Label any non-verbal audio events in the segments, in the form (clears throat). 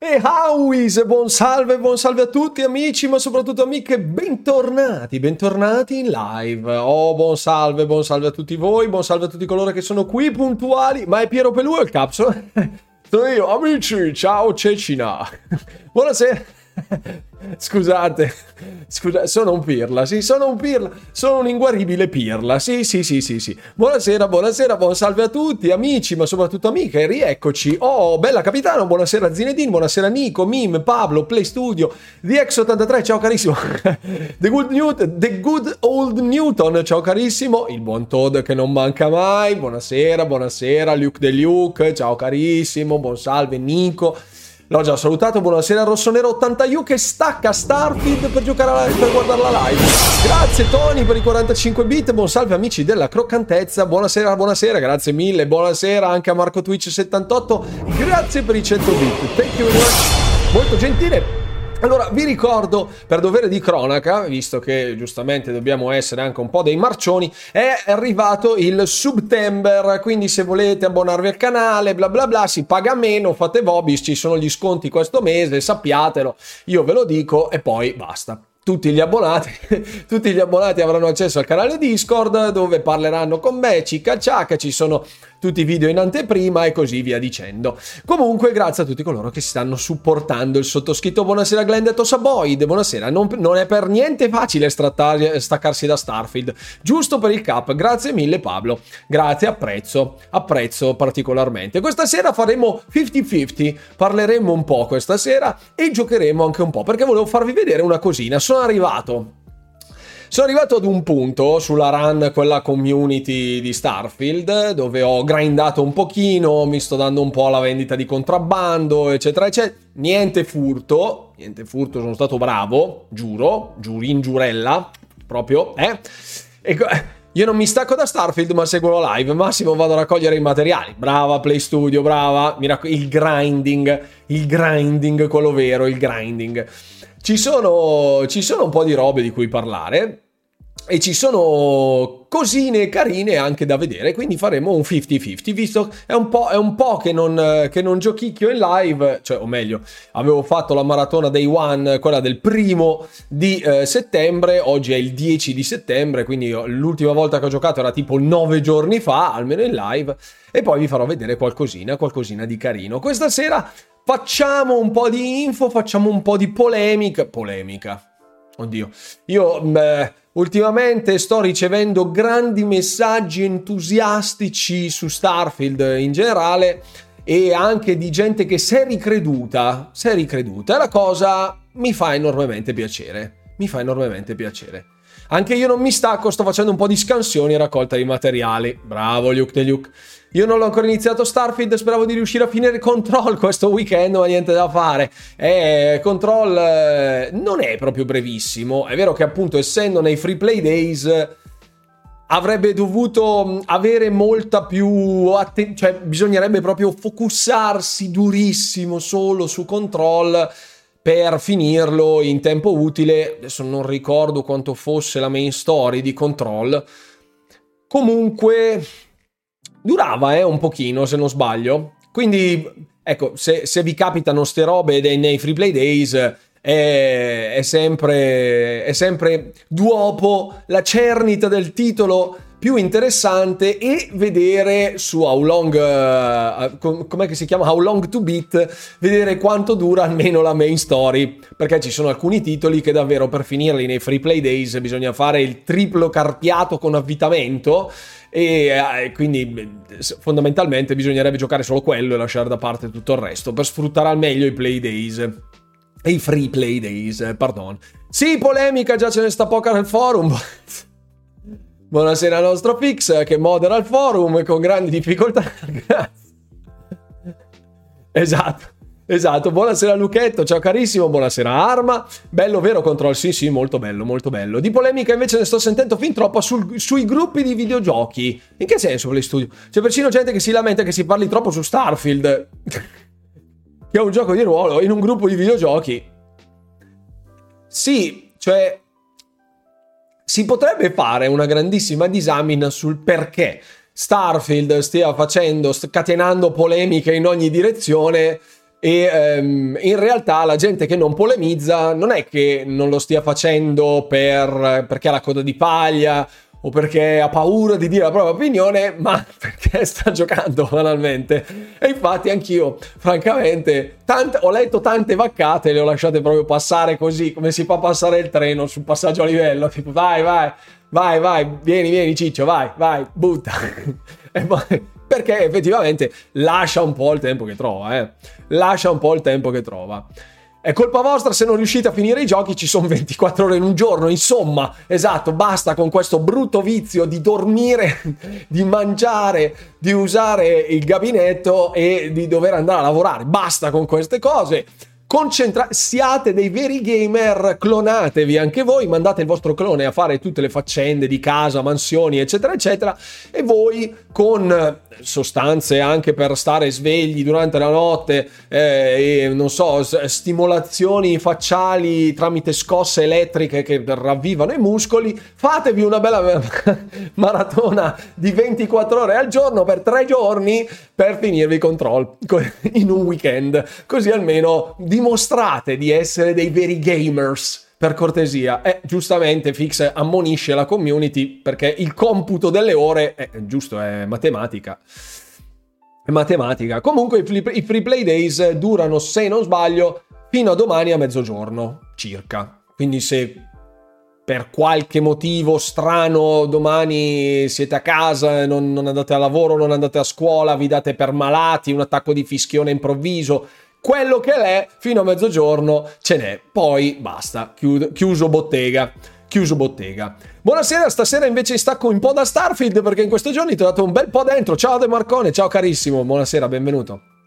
E Howis, buon salve, buon salve a tutti amici, ma soprattutto amiche, bentornati, bentornati in live. Oh, buon salve, buon salve a tutti voi, buon salve a tutti coloro che sono qui puntuali. Ma è Piero Pelù il capso? (laughs) Sono io, amici, ciao Cecina. (laughs) Buonasera. (laughs) Scusate, scusa, sono un pirla, sì, sono un pirla, sono un inguaribile pirla, sì, sì, sì, sì, sì. Buonasera, buonasera, buon salve a tutti, amici, ma soprattutto amiche, rieccoci. Oh, bella capitano, buonasera Zinedine, buonasera Nico, Mim, Pablo, Play Studio, DX83, ciao carissimo. (laughs) The Good, Newton, The Good Old Newton, ciao carissimo. Il buon Todd che non manca mai, buonasera, buonasera, Luke De Luke, ciao carissimo, buon salve Nico. L'ho già salutato, buonasera Rossonero 80U che stacca Starfield per giocare live, per guardare la live. Grazie Tony per i 45 bit, buon salve amici della croccantezza, buonasera, buonasera, grazie mille, buonasera anche a Marco Twitch 78, grazie per i 100 bit, thank you very much, molto gentile. Allora, vi ricordo, per dovere di cronaca, visto che giustamente dobbiamo essere anche un po' dei marcioni, è arrivato il Subtember, quindi se volete abbonarvi al canale, bla bla bla, si paga meno, fate Vobis, ci sono gli sconti questo mese, sappiatelo, io ve lo dico e poi basta. Tutti gli abbonati, (laughs) tutti gli abbonati avranno accesso al canale Discord dove parleranno con me, cicca ciacca, ci sono tutti i video in anteprima e così via dicendo. Comunque, grazie a tutti coloro che stanno supportando il sottoscritto. Buonasera Glenn detto Saboid, buonasera. Non, non è per niente facile strattare, staccarsi da Starfield, giusto per il cap. Grazie mille Pablo, grazie, apprezzo, apprezzo particolarmente. Questa sera faremo 50-50, parleremo un po' questa sera e giocheremo anche un po' perché volevo farvi vedere una cosina. Sono arrivato sono arrivato ad un punto sulla run, quella community di Starfield, dove ho grindato un pochino, mi sto dando un po' alla vendita di contrabbando, eccetera, eccetera. Niente furto, niente furto, sono stato bravo, giuro, giurin giurella, proprio, eh. E io non mi stacco da Starfield, ma seguo la live. Massimo vado a raccogliere i materiali. Brava Play Studio, brava. Mi raccog- il grinding, il grinding, quello vero, il grinding. Ci sono, ci sono un po' di robe di cui parlare e ci sono cosine carine anche da vedere, quindi faremo un 50-50, visto è un po', è un po che, non, che non giochicchio in live, cioè o meglio, avevo fatto la maratona day one, quella del primo di eh, settembre, oggi è il 10 di settembre, quindi l'ultima volta che ho giocato era tipo 9 giorni fa, almeno in live, e poi vi farò vedere qualcosina, qualcosina di carino. Questa sera facciamo un po' di info, facciamo un po' di polemica. Polemica. Oddio. Io beh, ultimamente sto ricevendo grandi messaggi entusiastici su Starfield in generale e anche di gente che si è ricreduta, si è ricreduta e la cosa mi fa enormemente piacere. Mi fa enormemente piacere. Anche io non mi stacco, sto facendo un po' di scansioni e raccolta di materiali. Bravo Luke de Luke. Io non l'ho ancora iniziato Starfield, speravo di riuscire a finire Control questo weekend, ma niente da fare. Eh, Control eh, non è proprio brevissimo, è vero che appunto essendo nei free play days avrebbe dovuto mm, avere molta più attenzione, cioè bisognerebbe proprio focussarsi durissimo solo su Control per finirlo in tempo utile. Adesso non ricordo quanto fosse la main story di Control. Comunque durava eh, un pochino se non sbaglio. Quindi ecco, se, se vi capitano ste robe dei, nei free play days è, è, sempre, è sempre dopo la cernita del titolo più interessante e vedere su How Long, uh, com'è che si chiama? How Long to Beat, vedere quanto dura almeno la main story, perché ci sono alcuni titoli che davvero per finirli nei free play days bisogna fare il triplo carpiato con avvitamento e eh, quindi fondamentalmente bisognerebbe giocare solo quello e lasciare da parte tutto il resto per sfruttare al meglio i play days i free play days, pardon. Sì, polemica, già ce ne sta poca nel forum. (laughs) Buonasera al nostro Fix che modera il forum con grandi difficoltà. Grazie. (laughs) Esatto. Esatto, buonasera Luchetto, ciao carissimo, buonasera Arma. Bello vero Control? Sì, sì, molto bello, molto bello. Di polemica invece ne sto sentendo fin troppo sul, sui gruppi di videogiochi. In che senso Play Studio? C'è persino gente che si lamenta che si parli troppo su Starfield, (laughs) che è un gioco di ruolo, in un gruppo di videogiochi. Sì, cioè... Si potrebbe fare una grandissima disamina sul perché Starfield stia facendo, scatenando polemiche in ogni direzione e um, in realtà la gente che non polemizza non è che non lo stia facendo per, perché ha la coda di paglia o perché ha paura di dire la propria opinione, ma (laughs) perché sta giocando banalmente. E infatti anch'io, francamente, tante, ho letto tante vaccate e le ho lasciate proprio passare così, come si fa passare il treno sul passaggio a livello, tipo vai, vai, vai, vai, vieni, vieni Ciccio, vai, vai, butta. (laughs) e poi, perché effettivamente lascia un po' il tempo che trova, eh. Lascia un po' il tempo che trova. È colpa vostra se non riuscite a finire i giochi, ci sono 24 ore in un giorno, insomma, esatto, basta con questo brutto vizio di dormire, (laughs) di mangiare, di usare il gabinetto e di dover andare a lavorare, basta con queste cose. Concentra- siate dei veri gamer, clonatevi anche voi, mandate il vostro clone a fare tutte le faccende di casa, mansioni, eccetera, eccetera, e voi con sostanze anche per stare svegli durante la notte, eh, e, non so, stimolazioni facciali tramite scosse elettriche che ravvivano i muscoli, fatevi una bella (laughs) maratona di 24 ore al giorno per tre giorni per finirvi i control in un weekend, così almeno dimostrate di essere dei veri gamers per cortesia. E giustamente Fix ammonisce la community perché il computo delle ore, è giusto, è matematica. È matematica. Comunque i free play days durano, se non sbaglio, fino a domani a mezzogiorno circa. Quindi se per qualche motivo strano domani siete a casa, non, non andate a lavoro, non andate a scuola, vi date per malati, un attacco di fischione improvviso, quello che l'è fino a mezzogiorno ce n'è, poi basta, chiuso, bottega. Chiuso bottega. Buonasera, stasera invece stacco un po' da Starfield perché in questi giorni ti ho dato un bel po' dentro. Ciao De Marcone, ciao carissimo, buonasera, benvenuto.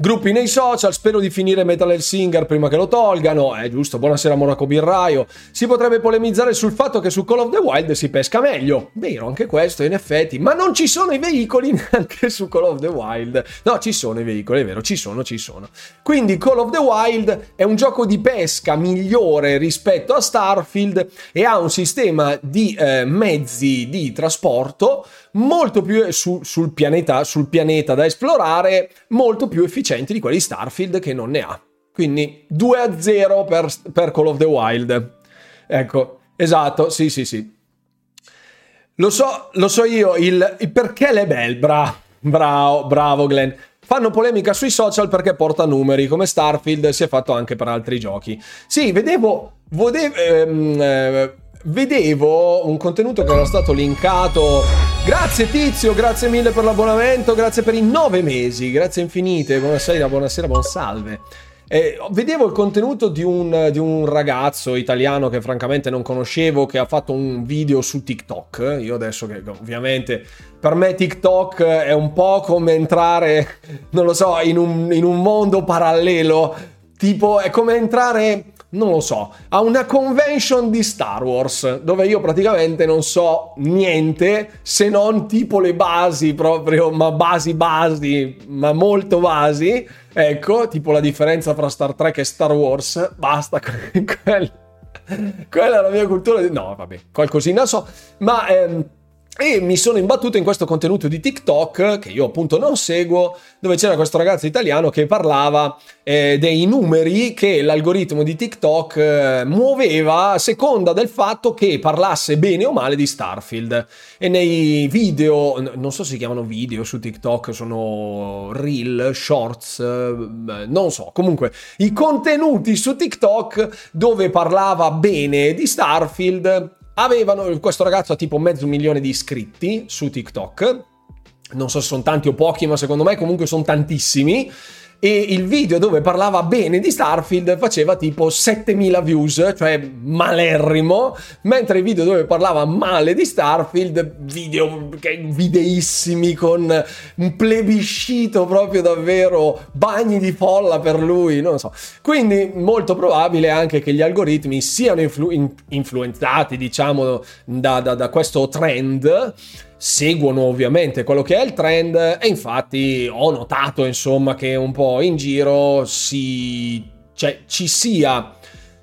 Gruppi nei social, spero di finire Metal Singer prima che lo tolgano. È giusto, buonasera Monaco Birraio. Si potrebbe polemizzare sul fatto che su Call of the Wild si pesca meglio. Vero, anche questo in effetti. Ma non ci sono i veicoli (laughs) neanche su Call of the Wild. No, ci sono i veicoli, è vero, ci sono, ci sono. Quindi Call of the Wild è un gioco di pesca migliore rispetto a Starfield e ha un sistema di eh, mezzi di trasporto molto più su, sul, pianeta, sul pianeta da esplorare, molto più efficienti di quelli di Starfield che non ne ha. Quindi 2 a 0 per, per Call of the Wild. Ecco, esatto, sì, sì, sì. Lo so, lo so io, il, il perché le bel, bra, bravo, bravo Glenn. Fanno polemica sui social perché porta numeri, come Starfield si è fatto anche per altri giochi. Sì, vedevo, vedevo ehm, eh, vedevo un contenuto che era stato linkato. Grazie Tizio, grazie mille per l'abbonamento, grazie per i nove mesi, grazie infinite, buonasera, buonasera, buon salve. Eh, vedevo il contenuto di un, di un, ragazzo italiano che francamente non conoscevo che ha fatto un video su TikTok. Io adesso che ovviamente per me TikTok è un po' come entrare, non lo so, in un, in un mondo parallelo. Tipo è come entrare non lo so, a una convention di Star Wars, dove io praticamente non so niente se non tipo le basi proprio, ma basi basi, ma molto basi, ecco, tipo la differenza tra Star Trek e Star Wars, basta, (laughs) quella, quella è la mia cultura, no vabbè, qualcosina so, ma... Ehm, e mi sono imbattuto in questo contenuto di TikTok, che io appunto non seguo, dove c'era questo ragazzo italiano che parlava eh, dei numeri che l'algoritmo di TikTok eh, muoveva a seconda del fatto che parlasse bene o male di Starfield. E nei video, non so se si chiamano video su TikTok, sono reel, shorts, eh, non so. Comunque, i contenuti su TikTok dove parlava bene di Starfield avevano, questo ragazzo ha tipo mezzo milione di iscritti su TikTok, non so se sono tanti o pochi, ma secondo me comunque sono tantissimi e il video dove parlava bene di Starfield faceva tipo 7000 views, cioè malerrimo, mentre il video dove parlava male di Starfield, video videissimi con un plebiscito proprio davvero, bagni di folla per lui, non so. Quindi molto probabile anche che gli algoritmi siano influ- influenzati, diciamo, da, da, da questo trend seguono ovviamente quello che è il trend e infatti ho notato insomma che un po' in giro si, cioè, ci sia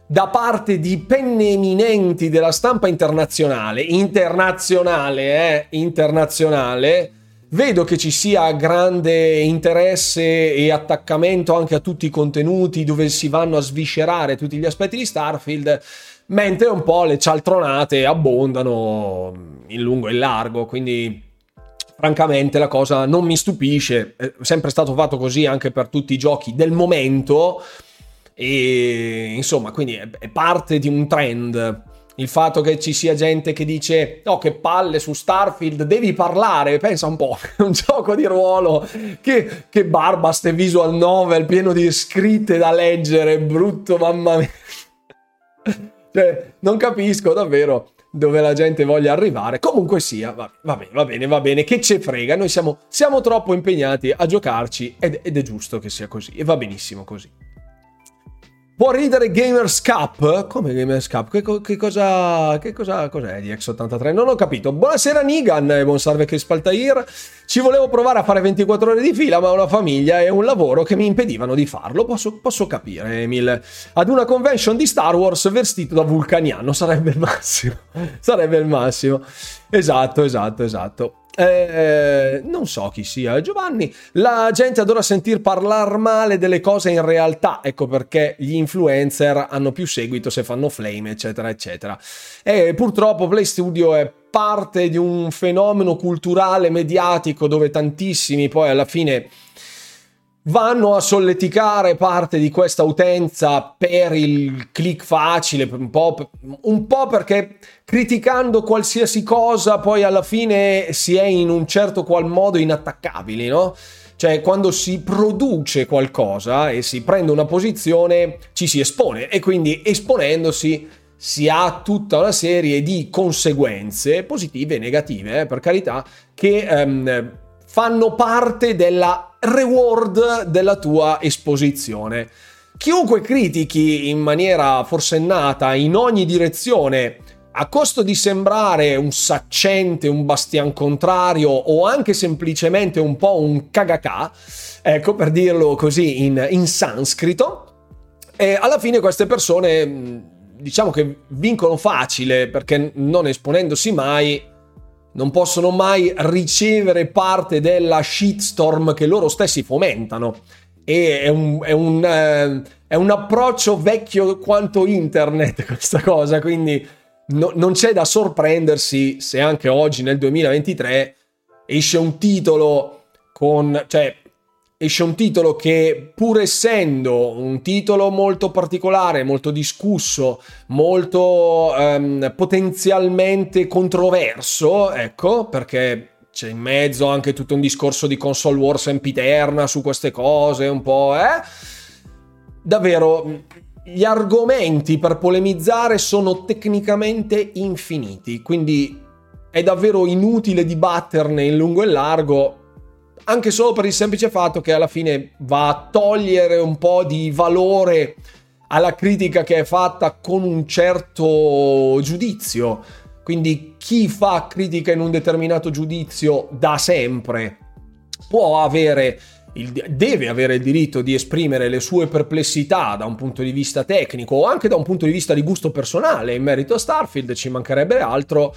da parte di penne eminenti della stampa internazionale, internazionale, eh, internazionale, Vedo che ci sia grande interesse e attaccamento anche a tutti i contenuti dove si vanno a sviscerare tutti gli aspetti di Starfield, mentre un po' le cialtronate abbondano in lungo e in largo, quindi francamente la cosa non mi stupisce, è sempre stato fatto così anche per tutti i giochi del momento. E insomma, quindi è parte di un trend. Il fatto che ci sia gente che dice no che palle su Starfield devi parlare. Pensa un po' (laughs) è un gioco di ruolo. Che, che barba ste visual novel pieno di scritte da leggere brutto mamma mia cioè non capisco davvero dove la gente voglia arrivare. Comunque sia va, va bene va bene va bene. Che ce frega? Noi siamo, siamo troppo impegnati a giocarci ed, ed è giusto che sia così. E va benissimo così Può ridere Gamers Cup? Come Gamers Cup? Che, che cosa, che cosa cos'è di X83? Non ho capito. Buonasera Nigan e buon salve. Ci volevo provare a fare 24 ore di fila, ma ho una famiglia e un lavoro che mi impedivano di farlo. Posso, posso capire, Emil. Ad una convention di Star Wars vestito da vulcaniano sarebbe il massimo. (laughs) sarebbe il massimo. Esatto, esatto, esatto. Eh, non so chi sia Giovanni. La gente adora sentir parlare male delle cose in realtà. Ecco perché gli influencer hanno più seguito se fanno flame, eccetera, eccetera. E purtroppo Play Studio è parte di un fenomeno culturale mediatico dove tantissimi poi alla fine vanno a solleticare parte di questa utenza per il click facile, un po', un po', perché criticando qualsiasi cosa poi alla fine si è in un certo qual modo inattaccabili, no? Cioè quando si produce qualcosa e si prende una posizione ci si espone e quindi esponendosi si ha tutta una serie di conseguenze positive e negative, eh, per carità, che ehm, fanno parte della reward della tua esposizione. Chiunque critichi in maniera forsennata in ogni direzione a costo di sembrare un saccente, un bastian contrario o anche semplicemente un po' un cagacà, ecco per dirlo così in, in sanscrito, e alla fine queste persone diciamo che vincono facile perché non esponendosi mai non possono mai ricevere parte della shitstorm che loro stessi fomentano. E è un, è un, eh, è un approccio vecchio quanto internet (laughs) questa cosa, quindi no, non c'è da sorprendersi se anche oggi nel 2023 esce un titolo con... cioè esce un titolo che pur essendo un titolo molto particolare, molto discusso, molto um, potenzialmente controverso, ecco, perché c'è in mezzo anche tutto un discorso di console wars empiterna su queste cose, un po', eh? Davvero, gli argomenti per polemizzare sono tecnicamente infiniti, quindi è davvero inutile dibatterne in lungo e largo anche solo per il semplice fatto che alla fine va a togliere un po' di valore alla critica che è fatta con un certo giudizio. Quindi chi fa critica in un determinato giudizio da sempre può avere il, deve avere il diritto di esprimere le sue perplessità da un punto di vista tecnico o anche da un punto di vista di gusto personale in merito a Starfield, ci mancherebbe altro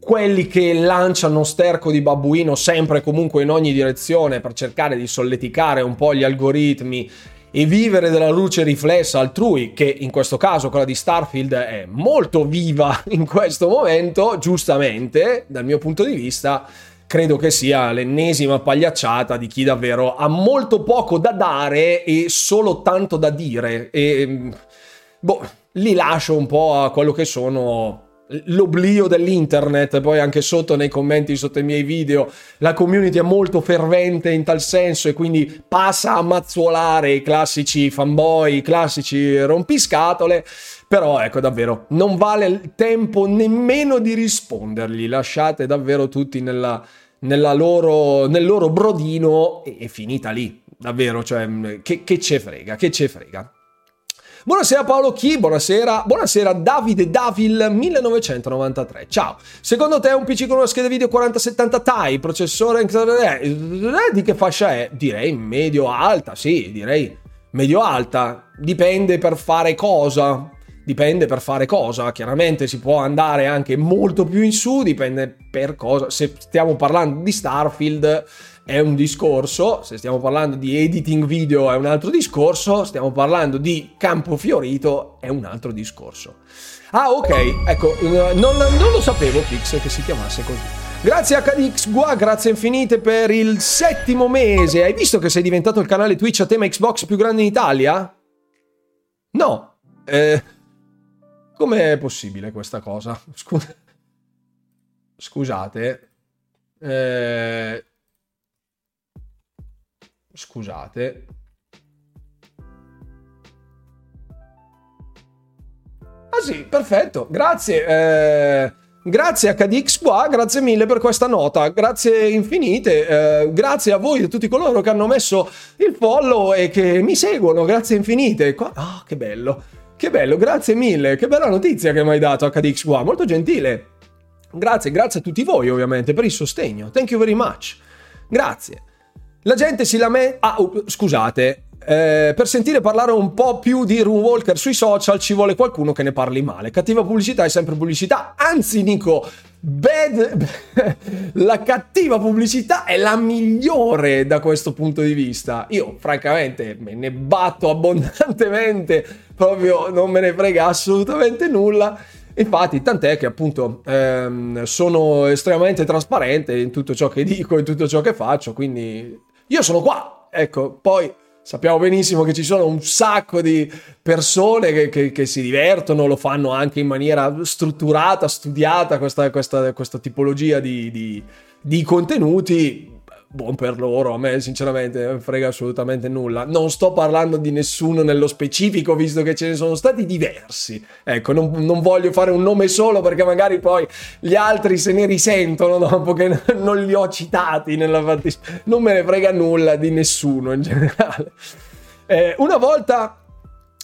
quelli che lanciano sterco di babbuino sempre e comunque in ogni direzione per cercare di solleticare un po' gli algoritmi e vivere della luce riflessa altrui, che in questo caso quella di Starfield è molto viva (laughs) in questo momento, giustamente, dal mio punto di vista, credo che sia l'ennesima pagliacciata di chi davvero ha molto poco da dare e solo tanto da dire. E boh, li lascio un po' a quello che sono l'oblio dell'internet, poi anche sotto nei commenti sotto i miei video la community è molto fervente in tal senso e quindi passa a mazzuolare i classici fanboy, i classici rompiscatole, però ecco davvero non vale il tempo nemmeno di rispondergli, lasciate davvero tutti nella, nella loro, nel loro brodino e è finita lì, davvero, cioè che, che ce frega, che ce frega. Buonasera Paolo Chi, buonasera, buonasera Davide Davil 1993. Ciao, secondo te un PC con una scheda video 4070 Ti, processore eh, di che fascia è? Direi medio alta, sì, direi medio alta. Dipende per fare cosa. Dipende per fare cosa. Chiaramente si può andare anche molto più in su, dipende per cosa. Se stiamo parlando di Starfield è un discorso, se stiamo parlando di editing video è un altro discorso, stiamo parlando di campo fiorito è un altro discorso. Ah ok, ecco, non, non lo sapevo Pix che si chiamasse così. Grazie a KDX Gua, grazie infinite per il settimo mese. Hai visto che sei diventato il canale Twitch a tema Xbox più grande in Italia? No. Eh, com'è possibile questa cosa? (laughs) Scu- scusate. Eh, scusate. Ah sì, perfetto, grazie. Eh, grazie a KDX qua, grazie mille per questa nota, grazie infinite, eh, grazie a voi e a tutti coloro che hanno messo il follow e che mi seguono, grazie infinite. Ah, oh, che bello, che bello, grazie mille, che bella notizia che mi hai dato a KDX qua, molto gentile. Grazie, grazie a tutti voi ovviamente per il sostegno, thank you very much. Grazie. La gente si lamenta... Ah, scusate, eh, per sentire parlare un po' più di Runewalker sui social ci vuole qualcuno che ne parli male. Cattiva pubblicità è sempre pubblicità. Anzi, Nico, bad... (laughs) la cattiva pubblicità è la migliore da questo punto di vista. Io, francamente, me ne batto abbondantemente, proprio non me ne frega assolutamente nulla. Infatti, tant'è che appunto ehm, sono estremamente trasparente in tutto ciò che dico, in tutto ciò che faccio, quindi io sono qua. Ecco, poi Sappiamo benissimo che ci sono un sacco di persone che, che, che si divertono, lo fanno anche in maniera strutturata, studiata, questa, questa, questa tipologia di, di, di contenuti buon per loro, a me sinceramente frega assolutamente nulla. Non sto parlando di nessuno nello specifico, visto che ce ne sono stati diversi. Ecco, non, non voglio fare un nome solo perché magari poi gli altri se ne risentono dopo che (laughs) non li ho citati nella fattispecie. Non me ne frega nulla di nessuno in generale. Eh, una volta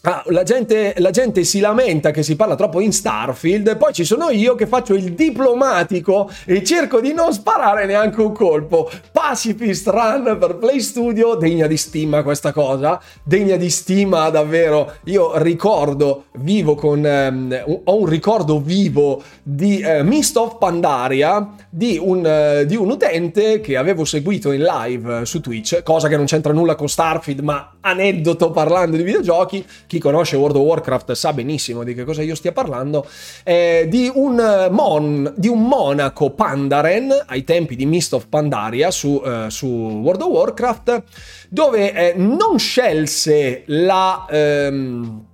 Ah, la, gente, la, gente, si lamenta che si parla troppo in Starfield, poi ci sono io che faccio il diplomatico e cerco di non sparare neanche un colpo. Pacifist Run per Play Studio, degna di stima questa cosa, degna di stima davvero. Io ricordo, vivo con... Um, ho un ricordo vivo di uh, Mist of Pandaria, di un, uh, di un utente che avevo seguito in live su Twitch, cosa che non c'entra nulla con Starfield, ma aneddoto parlando di videogiochi, chi conosce World of Warcraft sa benissimo di che cosa io stia parlando, eh, di, un mon, di, un monaco Pandaren ai tempi di Mist of Pandaria su, eh, su World of Warcraft, dove eh, non scelse la... Ehm,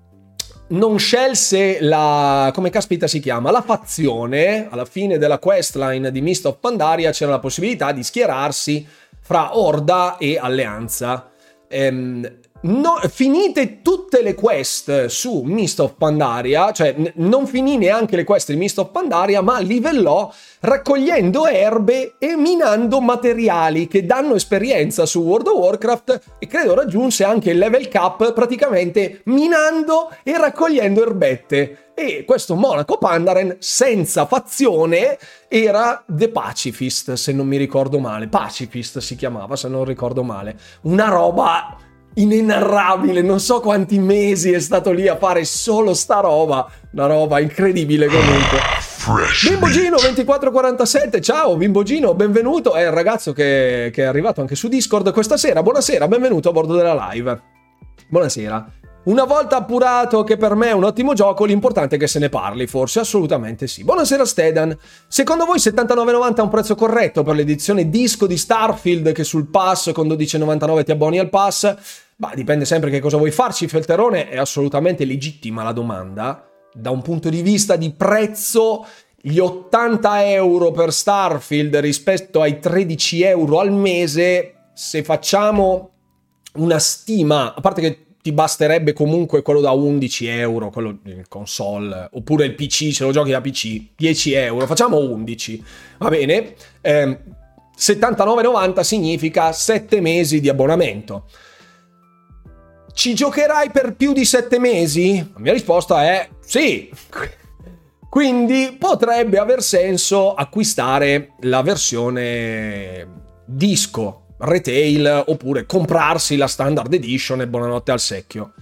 non scelse la. come caspita si chiama? La fazione. Alla fine della questline di Mist of Pandaria c'era la possibilità di schierarsi fra Orda e Alleanza. Ehm, No, finite tutte le quest su Mist of Pandaria, cioè n- non finì neanche le quest di Mist of Pandaria, ma livellò raccogliendo erbe e minando materiali che danno esperienza su World of Warcraft e credo raggiunse anche il level cap praticamente minando e raccogliendo erbette. E questo monaco Pandaren senza fazione era The Pacifist, se non mi ricordo male. Pacifist si chiamava, se non ricordo male. Una roba inenarrabile, non so quanti mesi è stato lì a fare solo sta roba, una roba incredibile comunque. Bimbogino 2447, ciao Bimbogino, benvenuto, è il ragazzo che, che è arrivato anche su Discord questa sera, buonasera, benvenuto a bordo della live. Buonasera. Una volta appurato che per me è un ottimo gioco, l'importante è che se ne parli, forse assolutamente sì. Buonasera Stedan. Secondo voi 79,90 è un prezzo corretto per l'edizione disco di Starfield che sul pass con 12,99 ti abboni al pass? Bah, dipende sempre che cosa vuoi farci, Felterone, è assolutamente legittima la domanda. Da un punto di vista di prezzo, gli 80 euro per Starfield rispetto ai 13 euro al mese, se facciamo una stima, a parte che ti basterebbe comunque quello da 11 euro, quello in console, oppure il PC, se lo giochi da PC, 10 euro, facciamo 11, va bene? Eh, 79,90 significa 7 mesi di abbonamento. Ci giocherai per più di 7 mesi? La mia risposta è sì. Quindi potrebbe aver senso acquistare la versione disco retail oppure comprarsi la standard edition e buonanotte al secchio.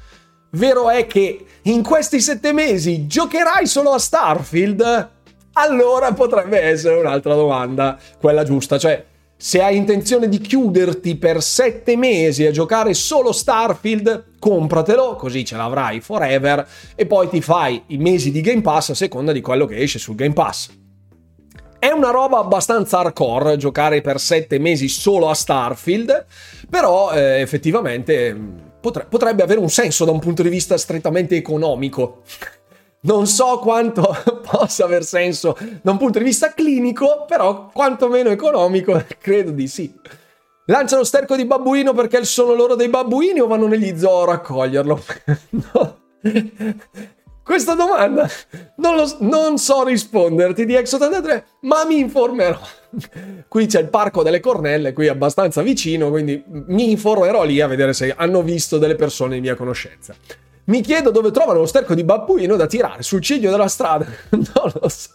vero è che in questi sette mesi giocherai solo a Starfield? Allora potrebbe essere un'altra domanda, quella giusta, cioè se hai intenzione di chiuderti per sette mesi a giocare solo Starfield, compratelo, così ce l'avrai forever e poi ti fai i mesi di Game Pass a seconda di quello che esce sul Game Pass. È una roba abbastanza hardcore giocare per sette mesi solo a Starfield, però eh, effettivamente mm, potre- potrebbe avere un senso da un punto di vista strettamente economico. (laughs) Non so quanto (laughs) possa aver senso da un punto di vista clinico, però quantomeno economico (laughs) credo di sì. Lanciano sterco di babbuino perché sono loro dei babbuini o vanno negli zoo a raccoglierlo? no. Questa domanda non, lo, non so risponderti di X83, ma mi informerò. Qui c'è il parco delle cornelle, qui abbastanza vicino, quindi mi informerò lì a vedere se hanno visto delle persone di mia conoscenza. Mi chiedo dove trovano lo sterco di babbuino da tirare sul ciglio della strada. (laughs) non lo so.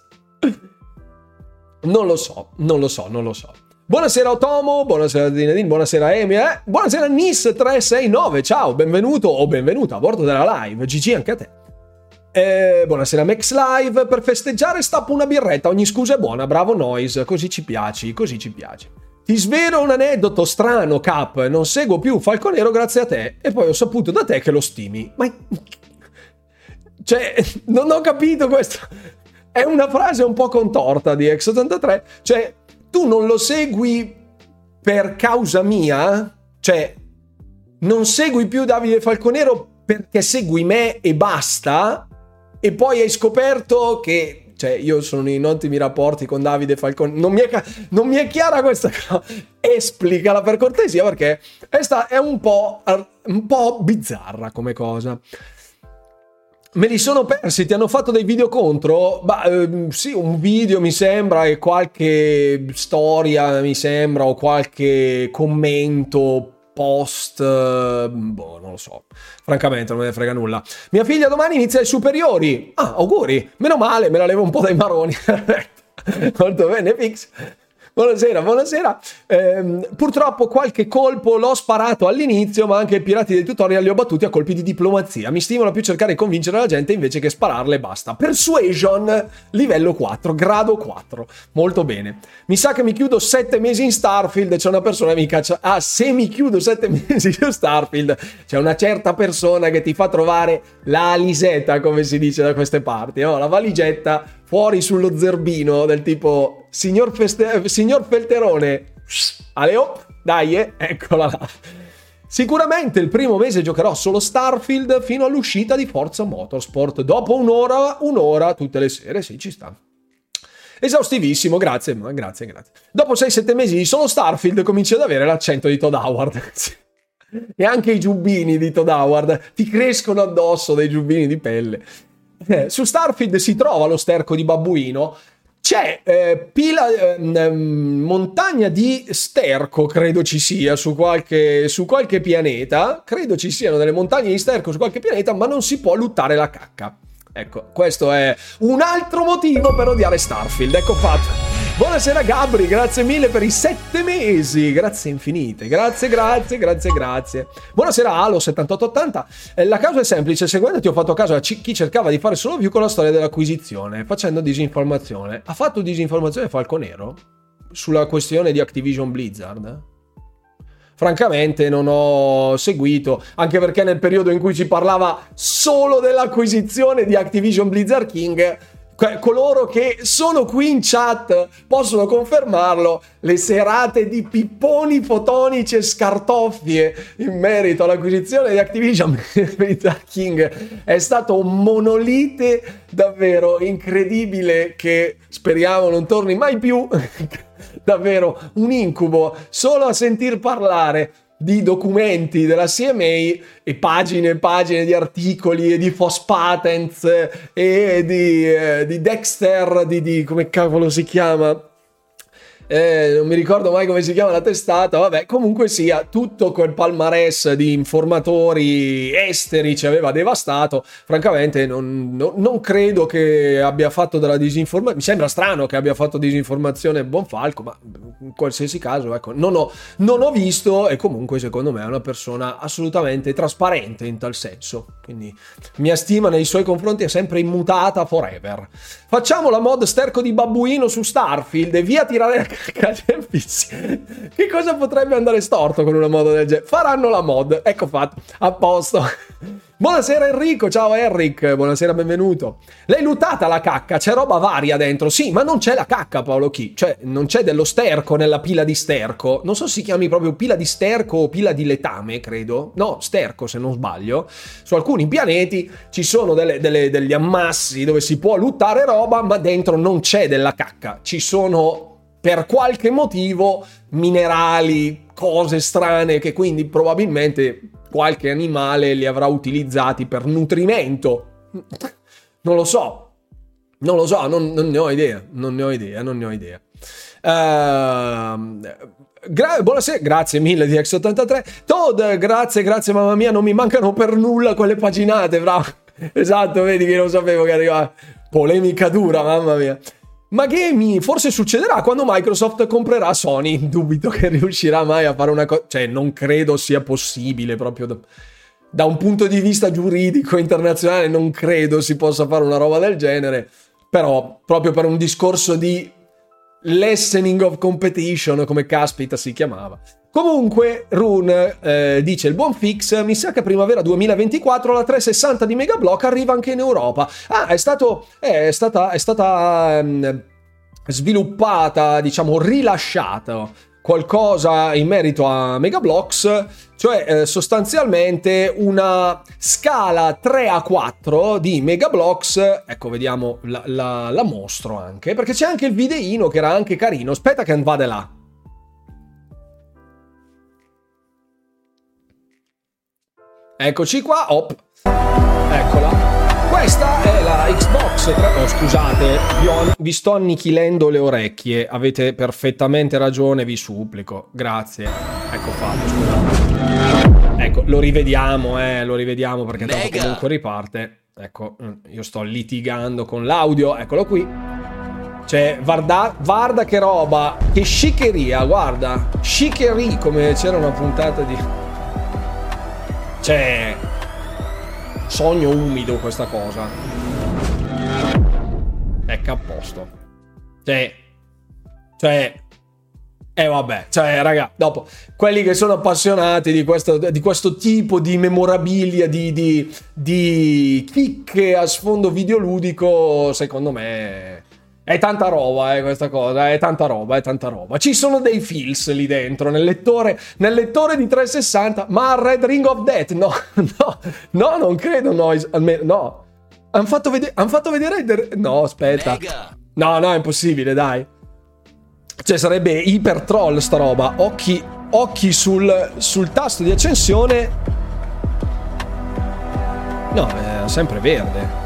Non lo so, non lo so, non lo so. Buonasera Otomo, buonasera Dinedin, buonasera Emi, eh? buonasera Nis369, ciao, benvenuto o benvenuta a bordo della live, GG anche a te. Eh, buonasera Max Live, per festeggiare stappo una birretta, ogni scusa è buona, bravo Noise, così ci piaci, così ci piaci. Ti svelo un aneddoto strano, Cap, non seguo più Falconero grazie a te e poi ho saputo da te che lo stimi. Ma... Cioè, non ho capito questo. È una frase un po' contorta di X83, cioè, tu non lo segui per causa mia? Cioè, non segui più Davide Falconero perché segui me e basta? E poi hai scoperto che cioè io sono in ottimi rapporti con Davide Falcone, non mi è, non mi è chiara questa cosa, esplicala per cortesia perché questa è un po', un po' bizzarra come cosa. Me li sono persi, ti hanno fatto dei video contro? Bah, eh, sì, un video mi sembra e qualche storia mi sembra o qualche commento post, eh, boh, non lo so. Francamente, non me ne frega nulla. Mia figlia domani inizia le superiori. Ah, auguri. Meno male, me la levo un po' dai maroni. (laughs) Molto bene, Fix. Buonasera, buonasera. Eh, purtroppo qualche colpo l'ho sparato all'inizio, ma anche i pirati dei tutorial li ho battuti a colpi di diplomazia. Mi stimola più cercare di convincere la gente invece che spararle e basta. Persuasion, livello 4, grado 4. Molto bene. Mi sa che mi chiudo 7 mesi in Starfield c'è una persona che mi caccia... Ah, se mi chiudo 7 (laughs) mesi in Starfield, c'è una certa persona che ti fa trovare la alisetta, come si dice da queste parti, no? La valigetta fuori sullo zerbino del tipo signor, Feste- signor Felterone, aleo, dai, eh, eccola là. Sicuramente il primo mese giocherò solo Starfield fino all'uscita di Forza Motorsport. Dopo un'ora, un'ora tutte le sere, sì, ci sta. Esaustivissimo, grazie, grazie, grazie. Dopo 6-7 mesi di solo Starfield cominci ad avere l'accento di Todd Howard. (laughs) e anche i giubbini di Todd Howard ti crescono addosso dei giubbini di pelle. Eh, su Starfield si trova lo sterco di babbuino. C'è eh, pila, eh, montagna di sterco, credo ci sia su qualche, su qualche pianeta. Credo ci siano delle montagne di sterco su qualche pianeta, ma non si può luttare la cacca. Ecco, questo è un altro motivo per odiare Starfield. Ecco fatto. Buonasera Gabri, grazie mille per i sette mesi, grazie infinite, grazie, grazie, grazie, grazie. Buonasera Alo7880, eh, la causa è semplice, seguendo ti ho fatto caso a chi cercava di fare solo view con la storia dell'acquisizione, facendo disinformazione. Ha fatto disinformazione Falconero? Sulla questione di Activision Blizzard? francamente non ho seguito, anche perché nel periodo in cui ci parlava solo dell'acquisizione di Activision Blizzard King coloro che sono qui in chat possono confermarlo, le serate di pipponi fotonici e scartoffie in merito all'acquisizione di Activision (laughs) Blizzard King è stato un monolite davvero incredibile che speriamo non torni mai più. (laughs) davvero un incubo solo a sentir parlare di documenti della CMA e pagine e pagine di articoli e di FOS Patents e di, eh, di Dexter, di, di come cavolo si chiama? Eh, non mi ricordo mai come si chiama la testata, vabbè, comunque sia, tutto quel palmarès di informatori esteri ci aveva devastato, francamente non, non, non credo che abbia fatto della disinformazione, mi sembra strano che abbia fatto disinformazione Bonfalco, ma in qualsiasi caso, ecco, non ho, non ho visto e comunque secondo me è una persona assolutamente trasparente in tal senso, quindi mia stima nei suoi confronti è sempre immutata forever. Facciamo la mod sterco di babbuino su Starfield e via tirare la (laughs) che cosa potrebbe andare storto con una mod del genere? Faranno la mod, ecco fatto, a posto. (laughs) Buonasera Enrico, ciao Eric, buonasera, benvenuto. L'hai lutata la cacca, c'è roba varia dentro, sì, ma non c'è la cacca Paolo Chi, cioè non c'è dello sterco nella pila di sterco, non so se si chiami proprio pila di sterco o pila di letame, credo, no, sterco se non sbaglio, su alcuni pianeti ci sono delle, delle, degli ammassi dove si può luttare roba, ma dentro non c'è della cacca, ci sono per qualche motivo minerali, cose strane che quindi probabilmente qualche animale li avrà utilizzati per nutrimento. Non lo so, non lo so, non, non ne ho idea, non ne ho idea, non ne ho idea. Uh, gra- buonasera, grazie mille di X83. Todd, grazie, grazie mamma mia, non mi mancano per nulla quelle paginate, bravo. (laughs) Esatto, vedi che non sapevo che arrivava. Polemica dura, mamma mia. Ma che mi forse succederà quando Microsoft comprerà Sony. (laughs) Dubito che riuscirà mai a fare una cosa. Cioè, non credo sia possibile proprio da, da, un punto di vista giuridico internazionale. Non credo si possa fare una roba del genere. Però, proprio per un discorso di lessening of competition, come caspita si chiamava. Comunque, Rune eh, dice: Il buon fix mi sa che primavera 2024 la 360 di Megablock arriva anche in Europa. Ah, è, stato, è stata, è stata um, sviluppata, diciamo, rilasciata qualcosa in merito a Megablocks, cioè eh, sostanzialmente una scala 3 a 4 di Megablocks. Ecco, vediamo la, la, la mostro anche, perché c'è anche il videino che era anche carino. Aspetta che vada là. Eccoci qua, op. Eccola. Questa è la Xbox 3. Oh, scusate, vi, ho, vi, sto annichilendo le orecchie. Avete perfettamente ragione, vi supplico. Grazie. Ecco fatto, scusate. Ecco, lo rivediamo, eh, lo rivediamo perché tanto comunque riparte. Ecco, mm, io sto litigando con l'audio. Eccolo qui. Cioè, guarda, guarda che roba, che sciccheria, guarda. Sciccheria, come c'era una puntata di... Cioè, sogno umido questa cosa. Ecco a posto. Cioè, cioè, e eh vabbè, cioè raga, dopo, quelli che sono appassionati di questo, di questo tipo di memorabilia, di, di, di chicche a sfondo videoludico, secondo me è tanta roba, eh, questa cosa, è tanta roba, è tanta roba. Ci sono dei feels lì dentro, nel lettore, nel lettore di 360, ma Red Ring of Death, no, (laughs) no, no, non credo, no, almeno, no. Hanno fatto, vede- han fatto vedere... No, aspetta. No, no, è impossibile, dai. Cioè, sarebbe iper troll sta roba. Occhi, occhi sul, sul tasto di accensione. No, è sempre verde.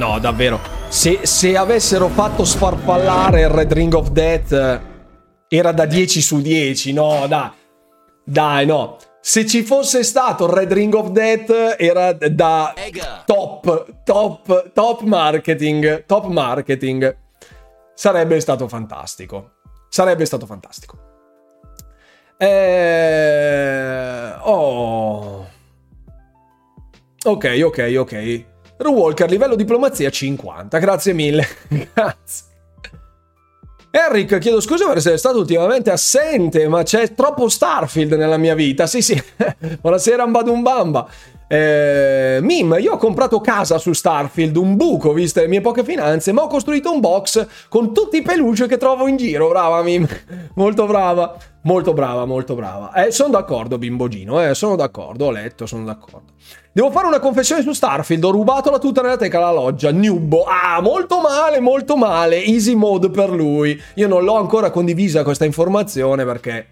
No, davvero. Se, se, avessero fatto sfarfallare il Red Ring of Death, era da 10 su 10. No, dai. Dai, no. Se ci fosse stato il Red Ring of Death, era da top, top, top marketing. Top marketing. Sarebbe stato fantastico. Sarebbe stato fantastico. Eh... Oh. Ok, ok, ok. Walker, livello diplomazia 50. Grazie mille. (laughs) Grazie. Eric, chiedo scusa per essere stato ultimamente assente, ma c'è troppo Starfield nella mia vita. Sì, sì. (laughs) Buonasera, Ambadumbamba. Eh, Mim, io ho comprato casa su Starfield, un buco viste le mie poche finanze, ma ho costruito un box con tutti i peluche che trovo in giro. Brava Mim, (laughs) molto brava, molto brava, molto brava. Eh, sono d'accordo, bimbogino, eh, sono d'accordo, ho letto, sono d'accordo. Devo fare una confessione su Starfield, ho rubato la tuta nella teca alla loggia, Nubbo. Ah, molto male, molto male, easy mode per lui. Io non l'ho ancora condivisa questa informazione perché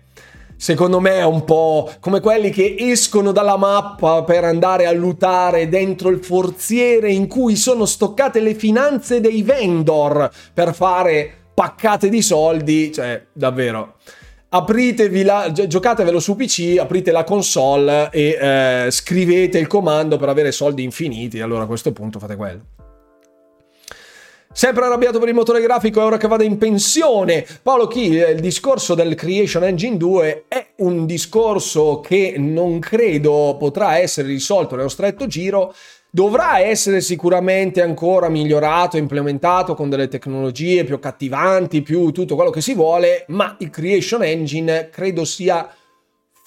secondo me è un po' come quelli che escono dalla mappa per andare a lutare dentro il forziere in cui sono stoccate le finanze dei vendor per fare paccate di soldi, cioè davvero apritevi la, giocatevelo su PC, aprite la console e eh, scrivete il comando per avere soldi infiniti. Allora a questo punto fate quello. Sempre arrabbiato per il motore grafico, è ora che vada in pensione. Paolo Chi, il discorso del Creation Engine 2 è un discorso che non credo potrà essere risolto nello stretto giro dovrà essere sicuramente ancora migliorato, implementato con delle tecnologie più accattivanti, più tutto quello che si vuole, ma il Creation Engine credo sia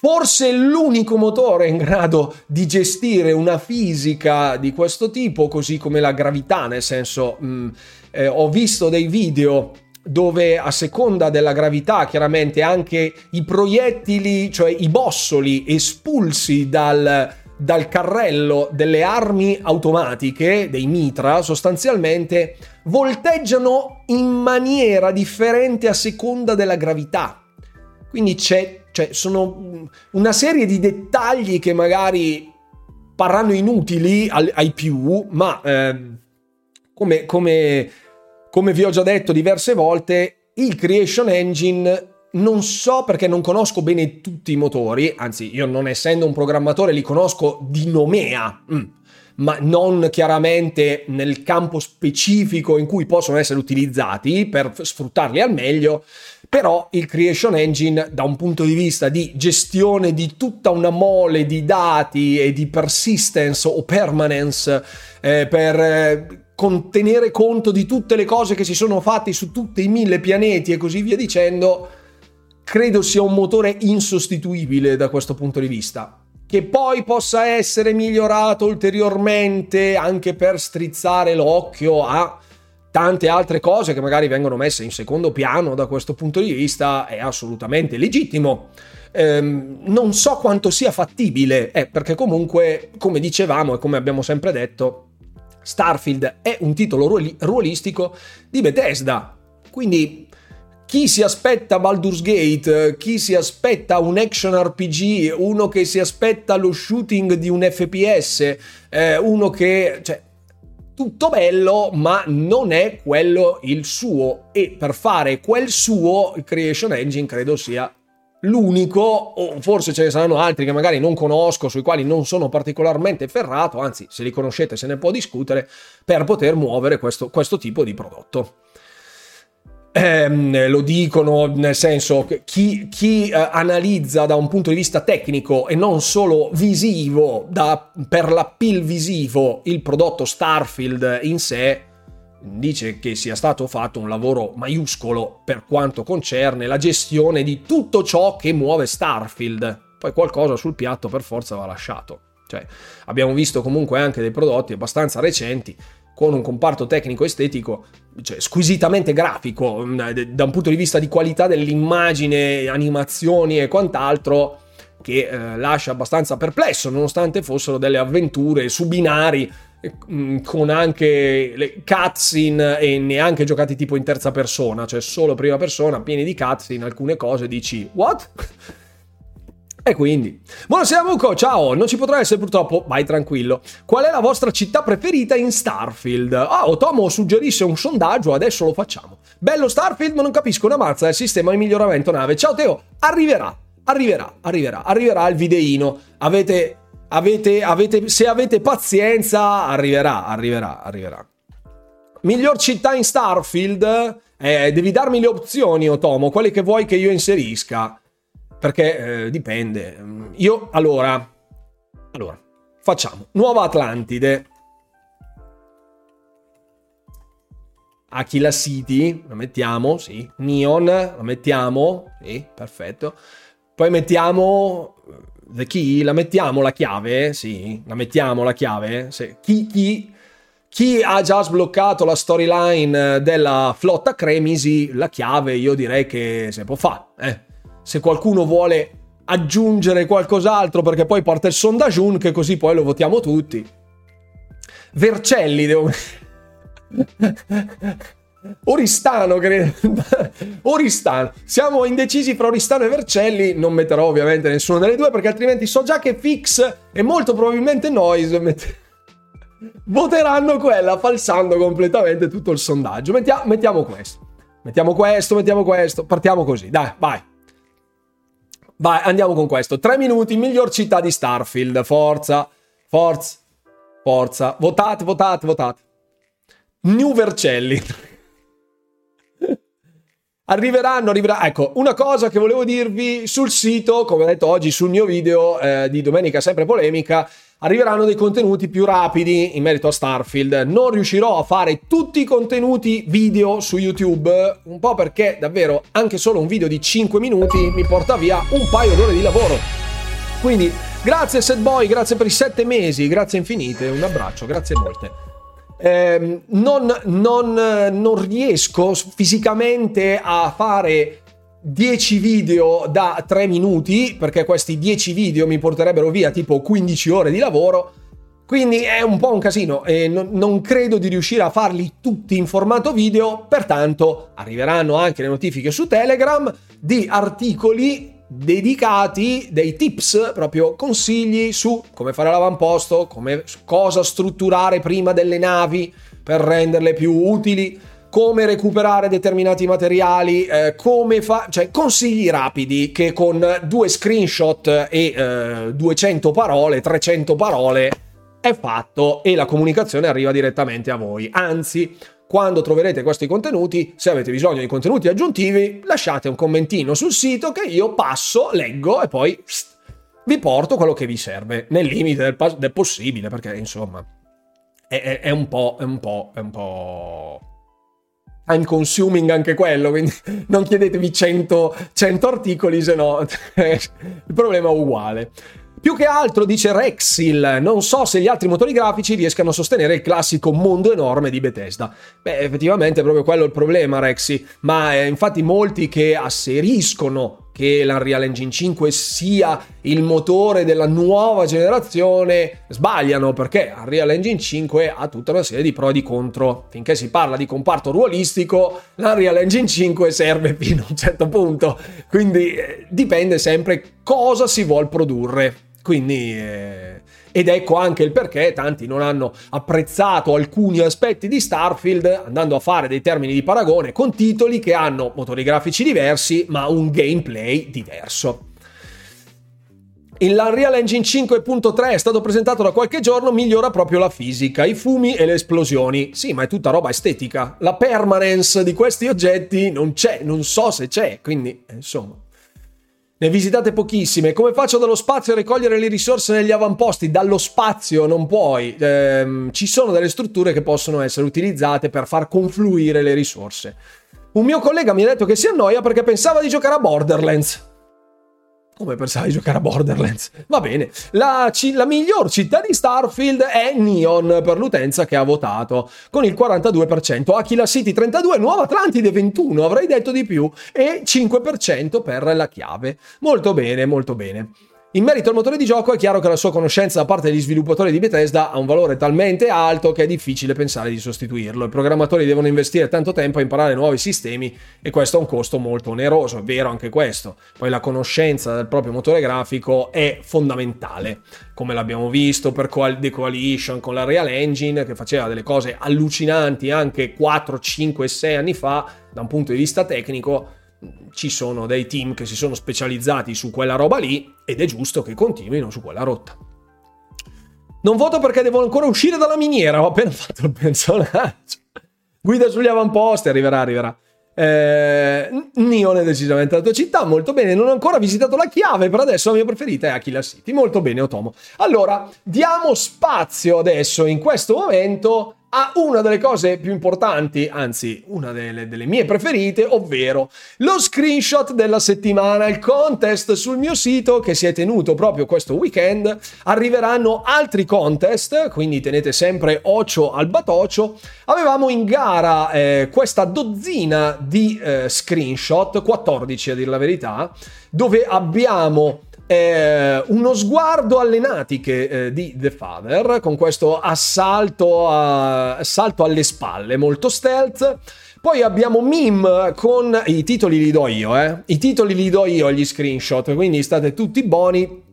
forse l'unico motore in grado di gestire una fisica di questo tipo, così come la gravità, nel senso, mh, mm, eh, ho visto dei video dove a seconda della gravità chiaramente anche i proiettili, cioè i bossoli espulsi dal, dal carrello delle armi automatiche, dei mitra, sostanzialmente volteggiano in maniera differente a seconda della gravità. Quindi c'è, cioè, sono una serie di dettagli che magari parranno inutili ai più, ma eh, come, come, come vi ho già detto diverse volte, il Creation Engine non so perché non conosco bene tutti i motori, anzi io non essendo un programmatore li conosco di nomea, mm, ma non chiaramente nel campo specifico in cui possono essere utilizzati per sfruttarli al meglio, però il Creation Engine da un punto di vista di gestione di tutta una mole di dati e di persistence o permanence eh, per... Eh, contenere conto di tutte le cose che si sono fatte su tutti i mille pianeti e così via dicendo, credo sia un motore insostituibile da questo punto di vista. Che poi possa essere migliorato ulteriormente anche per strizzare l'occhio a tante altre cose che magari vengono messe in secondo piano da questo punto di vista è assolutamente legittimo. Ehm, non so quanto sia fattibile, eh, perché comunque, come dicevamo e come abbiamo sempre detto, Starfield è un titolo ruolistico di Bethesda. Quindi chi si aspetta Baldur's Gate, chi si aspetta un action RPG, uno che si aspetta lo shooting di un FPS, eh, uno che... Cioè, tutto bello, ma non è quello il suo. E per fare quel suo, il Creation Engine credo sia l'unico, o forse ce ne saranno altri che magari non conosco, sui quali non sono particolarmente ferrato, anzi, se li conoscete se ne può discutere, per poter muovere questo, questo tipo di prodotto. Eh, lo dicono nel senso chi, chi eh, analizza da un punto di vista tecnico e non solo visivo, da, per l'appeal visivo, il prodotto Starfield in sé, dice che sia stato fatto un lavoro maiuscolo per quanto concerne la gestione di tutto ciò che muove Starfield. Poi qualcosa sul piatto per forza va lasciato. Cioè, abbiamo visto comunque anche dei prodotti abbastanza recenti con un comparto tecnico estetico cioè, squisitamente grafico mm, da un punto di vista di qualità dell'immagine, animazioni e quant'altro che eh, lascia abbastanza perplesso nonostante fossero delle avventure su binari mm, con anche le cutscene e neanche giocati tipo in terza persona, cioè solo prima persona, pieni di cutscene, alcune cose dici what? E quindi, buonasera Muco, ciao, non ci potrà essere purtroppo, vai tranquillo. Qual è la vostra città preferita in Starfield? Ah, Otomo suggerisce un sondaggio, adesso lo facciamo. Bello Starfield, ma non capisco una mazza del sistema di miglioramento nave. Ciao Teo, arriverà, arriverà, arriverà, arriverà il videino. Avete, avete, avete, se avete pazienza, arriverà, arriverà, arriverà. Miglior città in Starfield? Eh, devi darmi le opzioni, Otomo, quelle che vuoi che io inserisca perché eh, dipende. Io, allora, allora, facciamo. Nuova Atlantide. Aquila City, la mettiamo, sì. Neon, la mettiamo, sì, perfetto. Poi mettiamo eh, The Key, la mettiamo la chiave, sì, la mettiamo la chiave. Sì. Chi, chi, chi ha già sbloccato la storyline della flotta Cremisi, la chiave io direi che se può fare, eh se qualcuno vuole aggiungere qualcos'altro perché poi porta il sondaggio che così poi lo votiamo tutti. Vercelli devo (laughs) Oristano, credo. (laughs) Oristano. Siamo indecisi fra Oristano e Vercelli. Non metterò ovviamente nessuno delle due perché altrimenti so già che Fix e molto probabilmente Noise met... (laughs) voteranno quella falsando completamente tutto il sondaggio. Mettia... mettiamo questo. Mettiamo questo, mettiamo questo, partiamo così, dai, vai. Vai, andiamo con questo. Tre minuti, miglior città di Starfield. Forza, forza, forza. Votate, votate, votate. New Vercelli. (laughs) Arriveranno, arriverà. Ecco, una cosa che volevo dirvi sul sito, come ho detto oggi sul mio video eh, di domenica sempre polemica, arriveranno dei contenuti più rapidi in merito a Starfield. Non riuscirò a fare tutti i contenuti video su YouTube, un po' perché davvero anche solo un video di 5 minuti mi porta via un paio d'ore di lavoro. Quindi grazie Setboy, grazie per i 7 mesi, grazie infinite, un abbraccio, grazie molte eh, non, non, non riesco fisicamente a fare 10 video da 3 minuti, perché questi 10 video mi porterebbero via tipo 15 ore di lavoro. Quindi è un po' un casino e non, credo di riuscire a farli tutti in formato video, pertanto arriveranno anche le notifiche su Telegram di articoli dedicati dei tips, proprio consigli su come fare l'avamposto, come, cosa strutturare prima delle navi per renderle più utili, come recuperare determinati materiali, eh, come fa, cioè consigli rapidi che con due screenshot e eh, 200 parole, 300 parole è fatto e la comunicazione arriva direttamente a voi. Anzi, quando troverete questi contenuti, se avete bisogno di contenuti aggiuntivi, lasciate un commentino sul sito che io passo, leggo e poi pst, vi porto quello che vi serve, nel limite del, del possibile, perché insomma è, è, è, un po', è un po', è un po' time consuming anche quello, quindi (laughs) non chiedetevi 100, 100 articoli, se no (laughs) il problema è uguale. Più che altro, dice Rexil, non so se gli altri motori grafici riescano a sostenere il classico mondo enorme di Bethesda. Beh, effettivamente è proprio quello il problema, Rexy, ma eh, infatti molti che asseriscono che l'Unreal Engine 5 sia il motore della nuova generazione sbagliano perché Unreal Engine 5 ha tutta una serie di pro e di contro. Finché si parla di comparto ruolistico, l'Unreal Engine 5 serve (laughs) fino a un certo punto, quindi eh, dipende sempre cosa si vuole produrre. Quindi, eh, ed ecco anche il perché tanti non hanno apprezzato alcuni aspetti di Starfield andando a fare dei termini di paragone con titoli che hanno motori grafici diversi ma un gameplay diverso. L'Unreal Engine 5.3 è stato presentato da qualche giorno, migliora proprio la fisica, i fumi e le esplosioni. Sì, ma è tutta roba estetica. La permanence di questi oggetti non c'è, non so se c'è, quindi insomma. Ne visitate pochissime. Come faccio dallo spazio a raccogliere le risorse negli avamposti? Dallo spazio non puoi. Ehm, ci sono delle strutture che possono essere utilizzate per far confluire le risorse. Un mio collega mi ha detto che si annoia perché pensava di giocare a Borderlands. Come pensavi di giocare a Borderlands? Va bene. La, c- la, miglior città di Starfield è Neon per l'utenza che ha votato, con il 42%. Aquila City 32, Nuova Atlantide 21, avrei detto di più, e 5% per la chiave. Molto bene, molto bene. In merito al motore di gioco è chiaro che la sua conoscenza da parte degli sviluppatori di Bethesda ha un valore talmente alto che è difficile pensare di sostituirlo. I programmatori devono investire tanto tempo a imparare nuovi sistemi e questo ha un costo molto oneroso, è vero anche questo. Poi la conoscenza del proprio motore grafico è fondamentale, come l'abbiamo visto per The Coalition con la Real Engine che faceva delle cose allucinanti anche 4, 5, 6 anni fa da un punto di vista tecnico ci sono dei team che si sono specializzati su quella roba lì ed è giusto che continuino su quella rotta. Non voto perché devo ancora uscire dalla miniera, ho appena fatto il personaggio. Guida sugli avamposti, arriverà, arriverà. Eh, Neon è decisamente la tua città, molto bene. Non ho ancora visitato la chiave, per adesso la mia preferita è Aquila City. Molto bene, Otomo. Allora, diamo spazio adesso in questo momento a una delle cose più importanti, anzi una delle, delle, mie preferite, ovvero lo screenshot della settimana, il contest sul mio sito che si è tenuto proprio questo weekend. Arriveranno altri contest, quindi tenete sempre occhio al batocio. Avevamo in gara eh, questa dozzina di eh, screenshot, 14 a dire la verità, dove abbiamo eh, uno sguardo alle natiche eh, di The Father, con questo assalto, a, assalto alle spalle, molto stealth. Poi abbiamo Mim con i titoli li do io, eh. I titoli li do io agli screenshot, quindi state tutti buoni.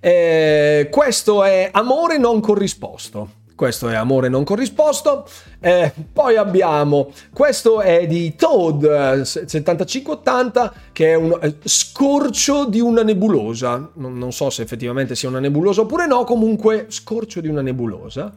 Eh, questo è amore non corrisposto. Questo è amore non corrisposto. Eh, poi abbiamo, questo è di Toad 7580, che è un eh, scorcio di una nebulosa. Non, non so se effettivamente sia una nebulosa oppure no, comunque scorcio di una nebulosa.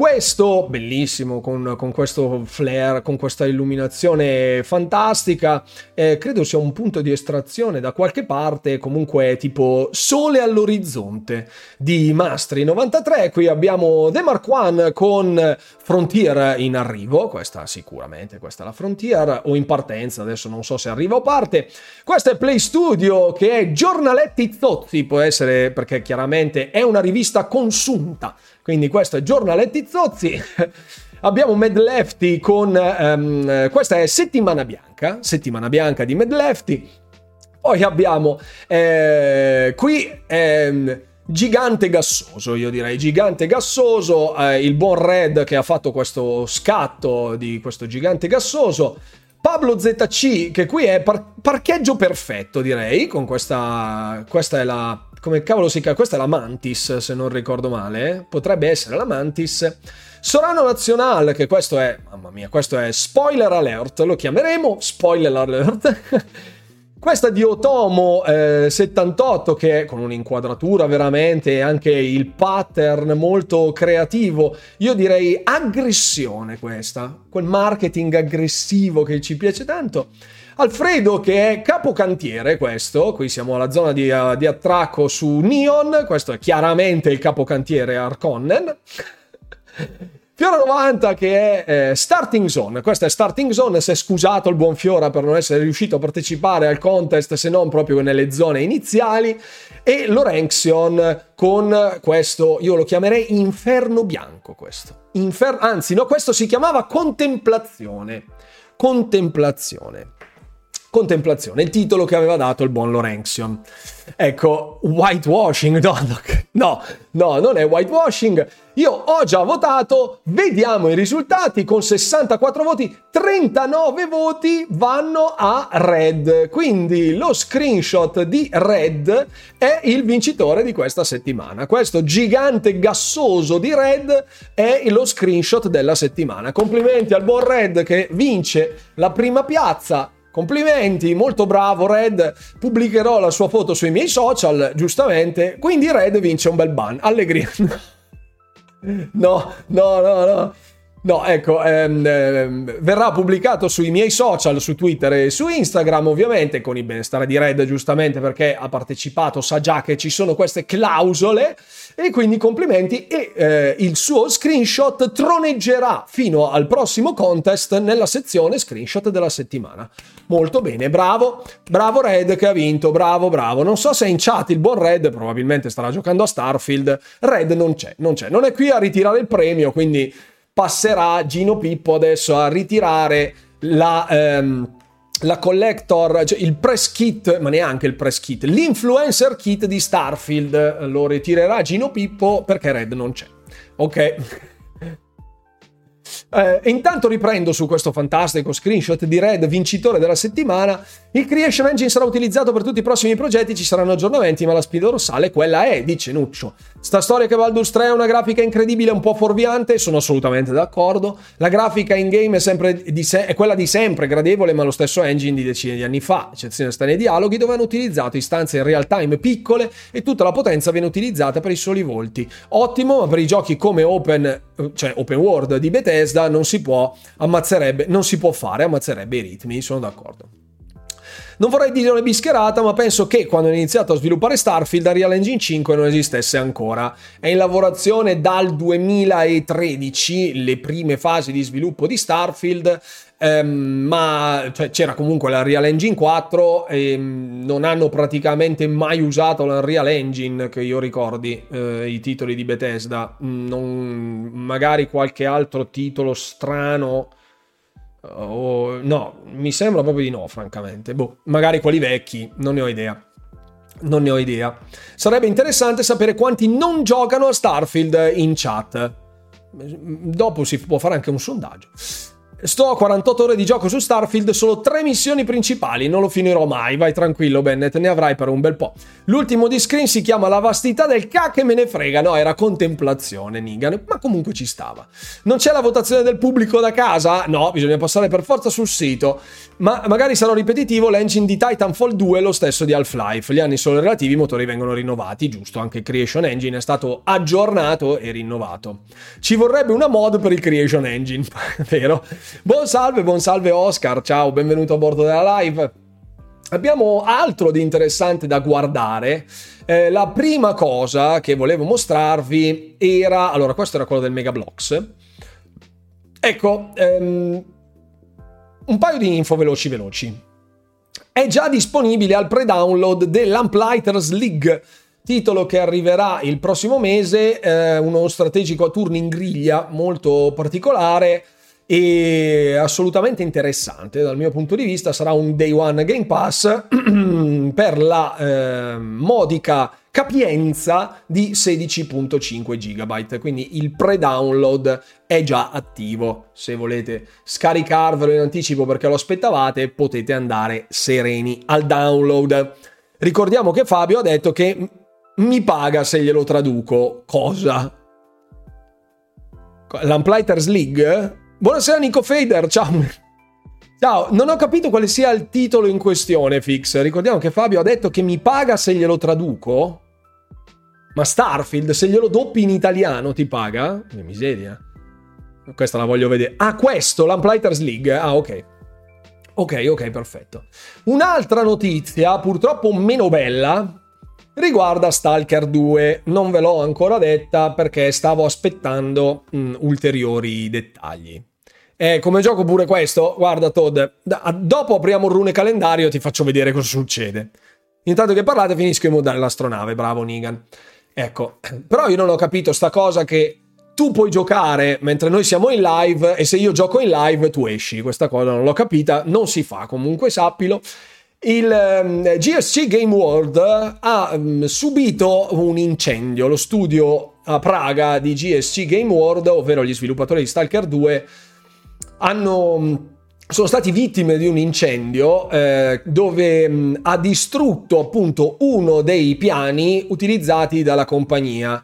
Questo, bellissimo, con, con, questo flare, con questa illuminazione fantastica, eh, credo sia un punto di estrazione da qualche parte, comunque tipo sole all'orizzonte di Mastri 93. Qui abbiamo The Mark One con Frontier in arrivo, questa sicuramente, questa è la Frontier, o in partenza, adesso non so se arriva o parte. Questo è Play Studio, che è giornaletti zozzi, può essere perché chiaramente è una rivista consunta quindi questo è Giornaletti Zozzi. (laughs) Abbiamo Mad Lefty con... Um, questa è Settimana Bianca, Settimana Bianca di Mad Lefty. Poi abbiamo eh, qui... Eh, gigante gassoso, io direi gigante gassoso, eh, il buon Red che ha fatto questo scatto di questo gigante gassoso, Pablo ZC che qui è par- parcheggio perfetto direi, con questa, questa è la come cavolo si chiama? Questa è la Mantis, se non ricordo male. Potrebbe essere la Mantis. Sorano National, che questo è, mamma mia, questo è spoiler alert, lo chiameremo spoiler alert. (laughs) Questa di Otomo eh, 78 che con un'inquadratura veramente anche il pattern molto creativo, io direi aggressione questa, quel marketing aggressivo che ci piace tanto. Alfredo che è capocantiere questo, qui siamo alla zona di, uh, di attracco su Neon, questo è chiaramente il capocantiere Arconnen. Fiora 90 che è eh, Starting Zone, questa è Starting Zone, si è scusato il buon Fiora per non essere riuscito a partecipare al contest se non proprio nelle zone iniziali e Lorenxion con questo, io lo chiamerei Inferno Bianco questo, Infer- anzi no, questo si chiamava Contemplazione, Contemplazione. Contemplazione, il titolo che aveva dato il buon Lorenzion. Ecco, whitewashing, no, no, no, non è whitewashing. Io ho già votato, vediamo i risultati, con 64 voti, 39 voti vanno a Red. Quindi lo screenshot di Red è il vincitore di questa settimana. Questo gigante gassoso di Red è lo screenshot della settimana. Complimenti al buon Red che vince la prima piazza Complimenti, molto bravo Red. Pubblicherò la sua foto sui miei social, giustamente. Quindi Red vince un bel ban. Allegria. (laughs) no, no, no, no. No, ecco, ehm, ehm, verrà pubblicato sui miei social, su Twitter e su Instagram, ovviamente, con il benestare di Red, giustamente perché ha partecipato, sa già che ci sono queste clausole, e quindi complimenti, e eh, il suo screenshot troneggerà fino al prossimo contest nella sezione screenshot della settimana. Molto bene, bravo, bravo Red che ha vinto, bravo, bravo. Non so se è in chat il buon Red, probabilmente starà giocando a Starfield. Red non c'è, non c'è, non è qui a ritirare il premio, quindi passerà Gino Pippo adesso a ritirare la... Ehm, la collector, cioè il press kit, ma neanche il press kit, l'influencer kit di Starfield lo ritirerà Gino Pippo perché Red non c'è. Ok. Eh, intanto riprendo su questo fantastico screenshot di Red, vincitore della settimana. Il Creation Engine sarà utilizzato per tutti i prossimi progetti, ci saranno aggiornamenti, ma la spina dorsale quella è, dice Nuccio. Sta storia che Baldur's 3 è una grafica incredibile, un po' fuorviante, sono assolutamente d'accordo. La grafica in game è, se- è quella di sempre, gradevole, ma lo stesso engine di decine di anni fa, eccezione sta nei dialoghi, dove hanno utilizzato istanze in real time piccole e tutta la potenza viene utilizzata per i soli volti. Ottimo, per i giochi come Open, cioè Open World di Bethesda non si può, ammazzerebbe, non si può fare, ammazzerebbe i ritmi, sono d'accordo. Non vorrei dire una bischerata, ma penso che quando ho iniziato a sviluppare Starfield, Unreal Engine 5 non esistesse ancora. È in lavorazione dal 2013, le prime fasi di sviluppo di Starfield, ehm, ma cioè, c'era comunque l'Unreal Engine 4 e ehm, non hanno praticamente mai usato l'Unreal Engine, che io ricordi, eh, i titoli di Bethesda. Non, magari qualche altro titolo strano Oh, no, mi sembra proprio di no, francamente. Boh, magari quelli vecchi, non ne ho idea. Non ne ho idea. Sarebbe interessante sapere quanti non giocano a Starfield in chat. Dopo si può fare anche un sondaggio. Sto a 48 ore di gioco su Starfield, solo tre missioni principali, non lo finirò mai, vai tranquillo Bennett, ne avrai per un bel po'. L'ultimo di screen si chiama La vastità del ca che me ne frega, no, era contemplazione Nigan, ma comunque ci stava. Non c'è la votazione del pubblico da casa? No, bisogna passare per forza sul sito, ma magari sarò ripetitivo, l'engine di Titanfall 2 è lo stesso di Half-Life, gli anni sono relativi, i motori vengono rinnovati, giusto, anche Creation Engine è stato aggiornato e rinnovato. Ci vorrebbe una mod per il Creation Engine, (laughs) vero? Buon salve, buon salve Oscar, ciao, benvenuto a bordo della live. Abbiamo altro di interessante da guardare. Eh, la prima cosa che volevo mostrarvi era... Allora, questo era quello del Megablox. Ecco, ehm, un paio di info veloci veloci. È già disponibile al pre-download dell'Amplighters League, titolo che arriverà il prossimo mese, eh, uno strategico a turni in griglia molto particolare e assolutamente interessante dal mio punto di vista. Sarà un day one Game Pass (clears throat) per la eh, modica capienza di 16.5 GB. Quindi il pre-download è già attivo. Se volete scaricarvelo in anticipo perché lo aspettavate, potete andare sereni al download. Ricordiamo che Fabio ha detto che mi paga se glielo traduco. Cosa? L'Amplighters League? Buonasera Nico Fader, ciao. Ciao, non ho capito quale sia il titolo in questione, Fix. Ricordiamo che Fabio ha detto che mi paga se glielo traduco. Ma Starfield, se glielo doppi in italiano, ti paga? Che miseria. Questa la voglio vedere. Ah, questo, l'Amplighters League. Ah, ok. Ok, ok, perfetto. Un'altra notizia, purtroppo meno bella, riguarda Stalker 2. Non ve l'ho ancora detta perché stavo aspettando mh, ulteriori dettagli. Eh, come gioco pure questo, guarda Todd, dopo apriamo il rune calendario e ti faccio vedere cosa succede. Intanto che parlate finisco di modare l'astronave, bravo Nigan. Ecco, (clears throat) però io non ho capito sta cosa che tu puoi giocare mentre noi siamo in live e se io gioco in live tu esci. Questa cosa non l'ho capita, non si fa, comunque sappilo. Il ehm, GSC Game World ha um, subito un incendio. Lo studio a Praga di GSC Game World, ovvero gli sviluppatori di Stalker 2, hanno, mm, sono stati vittime di un incendio eh, dove mh, mm, ha distrutto appunto uno dei piani utilizzati dalla compagnia.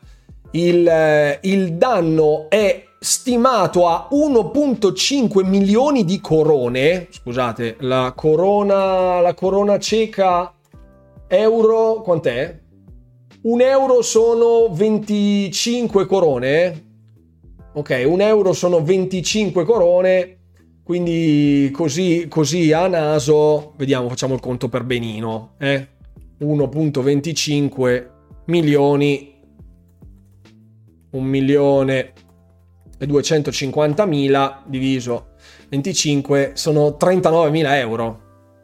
Il, eh, il danno è stimato a 1.5 milioni di corone. Scusate, la corona, la corona ceca euro, quant'è? Un euro sono 25 corone? Ok, un euro sono 25 corone, quindi così, così a naso, vediamo, facciamo il conto per benino, eh? 1.25 milioni, 1 milione e 250 mila diviso 25 sono 39 mila euro.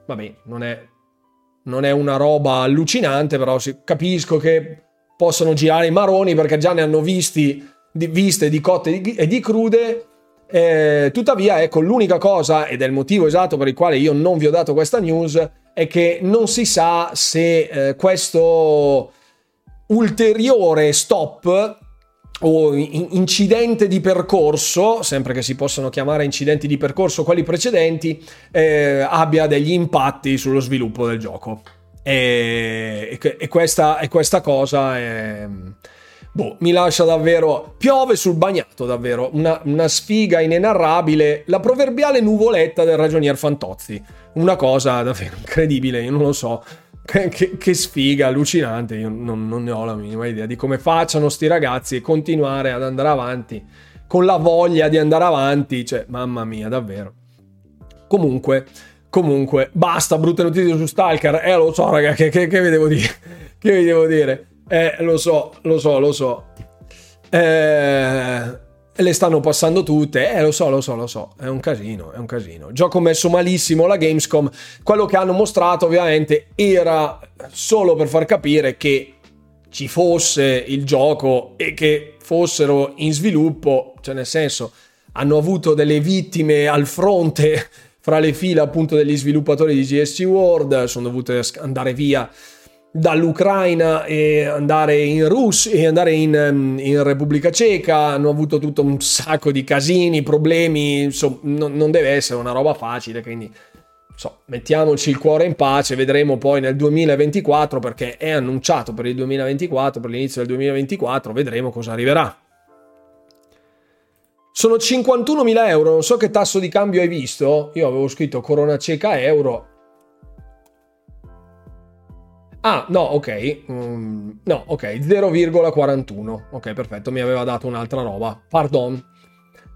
Vabbè, non è, non è una roba allucinante, però capisco che possono girare i maroni perché già ne hanno visti di, viste di cotte e di crude. Eh, tuttavia, ecco, l'unica cosa, ed è il motivo esatto per il quale io non vi ho dato questa news, è che non si sa se eh, questo ulteriore stop o incidente di percorso, sempre che si possano chiamare incidenti di percorso quelli precedenti, eh, abbia degli impatti sullo sviluppo del gioco. E, e, questa, e questa, cosa è, boh, mi lascia davvero. Piove sul bagnato, davvero. Una, una sfiga inenarrabile. La proverbiale nuvoletta del ragionier Fantozzi. Una cosa davvero incredibile, io non lo so. Che, che, che, sfiga allucinante. Io non, non, ne ho la minima idea di come facciano sti ragazzi e continuare ad andare avanti con la voglia di andare avanti. Cioè, mamma mia, davvero. Comunque, comunque, basta brutte notizie su Stalker. Eh, lo so, raga, che, che, che vi devo dire? (laughs) Che vi devo dire? Eh, lo so, lo so, lo so. Eh, le stanno passando tutte. Eh, lo so, lo so, lo so. È un casino, è un casino. Gioco messo malissimo la Gamescom. Quello che hanno mostrato, ovviamente, era solo per far capire che ci fosse il gioco e che fossero in sviluppo, cioè nel senso hanno avuto delle vittime al fronte (laughs) fra le fila appunto degli sviluppatori di GSC World, sono dovute andare via dall'Ucraina e andare in Russia e andare in, ehm, in, Repubblica Ceca hanno avuto tutto un sacco di casini, problemi, insomma, non, non deve essere una roba facile, quindi so, mettiamoci il cuore in pace, vedremo poi nel 2024 perché è annunciato per il 2024, per l'inizio del 2024, vedremo cosa arriverà. Sono 51.000 euro, non so che tasso di cambio hai visto, io avevo scritto corona ceca euro, Ah, no, ok. Mm, no, ok, 0,41. Ok, perfetto, mi aveva dato un'altra roba. Pardon.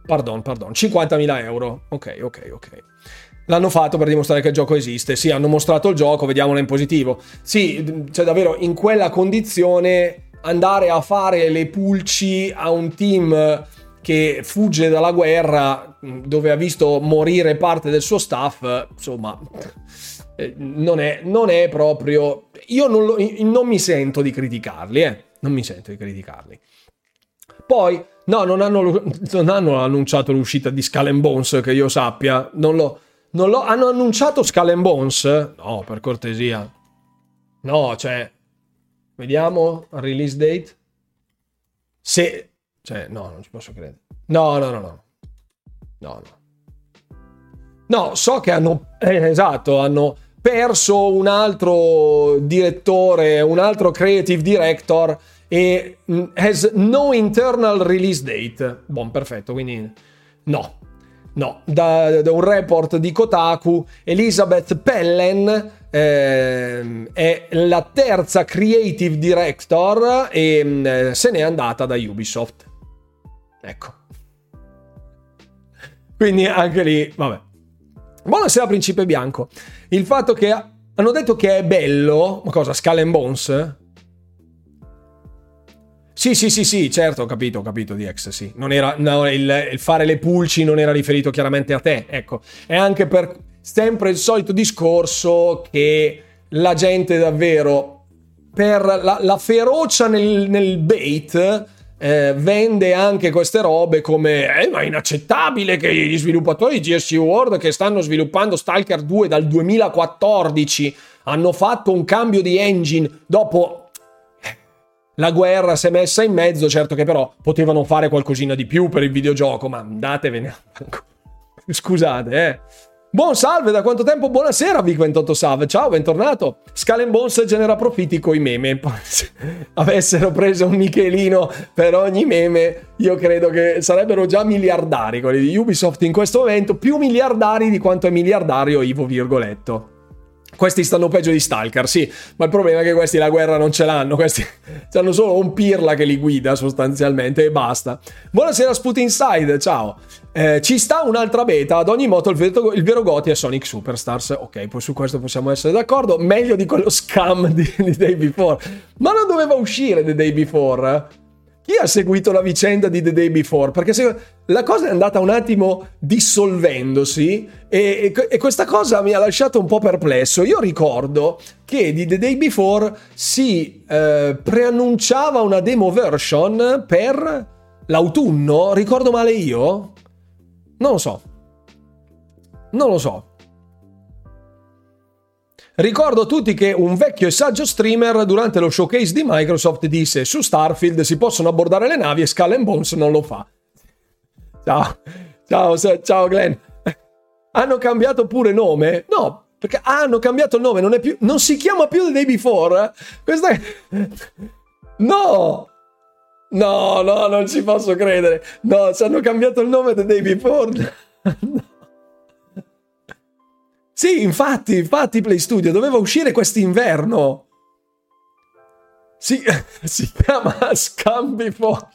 Pardon, pardon. 50.000 euro. Ok, ok, ok. L'hanno fatto per dimostrare che il gioco esiste. Sì, hanno mostrato il gioco, vediamolo in positivo. Sì, cioè davvero in quella condizione andare a fare le pulci a un team che fugge dalla guerra dove ha visto morire parte del suo staff, insomma, eh, non è, non è proprio... Io non, lo, non, mi sento di criticarli, eh? Non mi sento di criticarli. Poi, no, non hanno, non hanno annunciato l'uscita di Skull Bones, che io sappia. Non lo, non lo, hanno annunciato Skull Bones? No, per cortesia. No, cioè... Vediamo, release date. Se... Cioè, no, non ci posso credere. No, no, no, no. No, no. No, so che hanno... Eh, esatto, hanno perso un altro direttore, un altro creative director e mm, has no internal release date. Buon, perfetto, quindi no. No, da, da un report di Kotaku, Elizabeth Pellen eh, è la terza creative director e eh, se n'è andata da Ubisoft. Ecco. Quindi anche lì, vabbè. Buonasera Principe Bianco. Il fatto che hanno detto che è bello, ma cosa, Skull and Bones? Sì, sì, sì, sì, certo, ho capito, ho capito di ex, sì. Non era, no, il, il, fare le pulci non era riferito chiaramente a te, ecco. È anche per sempre il solito discorso che la gente davvero, per la, la ferocia nel, nel bait, eh, vende anche queste robe come eh, ma è inaccettabile che gli sviluppatori di GSC World che stanno sviluppando Stalker 2 dal 2014 hanno fatto un cambio di engine dopo eh, la guerra si è messa in mezzo certo che però potevano fare qualcosina di più per il videogioco ma andatevene. (laughs) Scusate eh Buon salve, da quanto tempo? Buonasera Vic28 Sav, ciao, bentornato. Skull Bones genera profitti coi meme. Se (laughs) avessero preso un Michelino per ogni meme, io credo che sarebbero già miliardari quelli di Ubisoft in questo momento, più miliardari di quanto è miliardario Ivo Virgoletto. Questi stanno peggio di Stalker, sì, ma il problema è che questi la guerra non ce l'hanno, questi (laughs) hanno solo un pirla che li guida sostanzialmente e basta. Buonasera Sput Inside, ciao. Eh, ci sta un'altra beta, ad ogni modo il vero, il vero Goti è Sonic Superstars, ok, poi su questo possiamo essere d'accordo, meglio di quello scam di, di Day Before. Ma non doveva uscire The Day Before? Chi ha seguito la vicenda di The Day Before? Perché se la cosa è andata un attimo dissolvendosi e, e, e, questa cosa mi ha lasciato un po' perplesso. Io ricordo che di The Day Before si eh, preannunciava una demo version per l'autunno. Ricordo male io? Non lo so. Non lo so. Ricordo a tutti che un vecchio e saggio streamer durante lo showcase di Microsoft disse su Starfield si possono abbordare le navi e Skull and Bones non lo fa. Ciao, ciao, ciao Glenn. Hanno cambiato pure nome? No, perché hanno cambiato il nome, non, più, non si chiama più The Day Before. Questa è... No! No, no, non ci posso credere. No, ci hanno cambiato il nome The Day Before. no. (laughs) Sì, infatti, infatti Play Studio doveva uscire quest'inverno. Si, (laughs) si chiama Scam Before.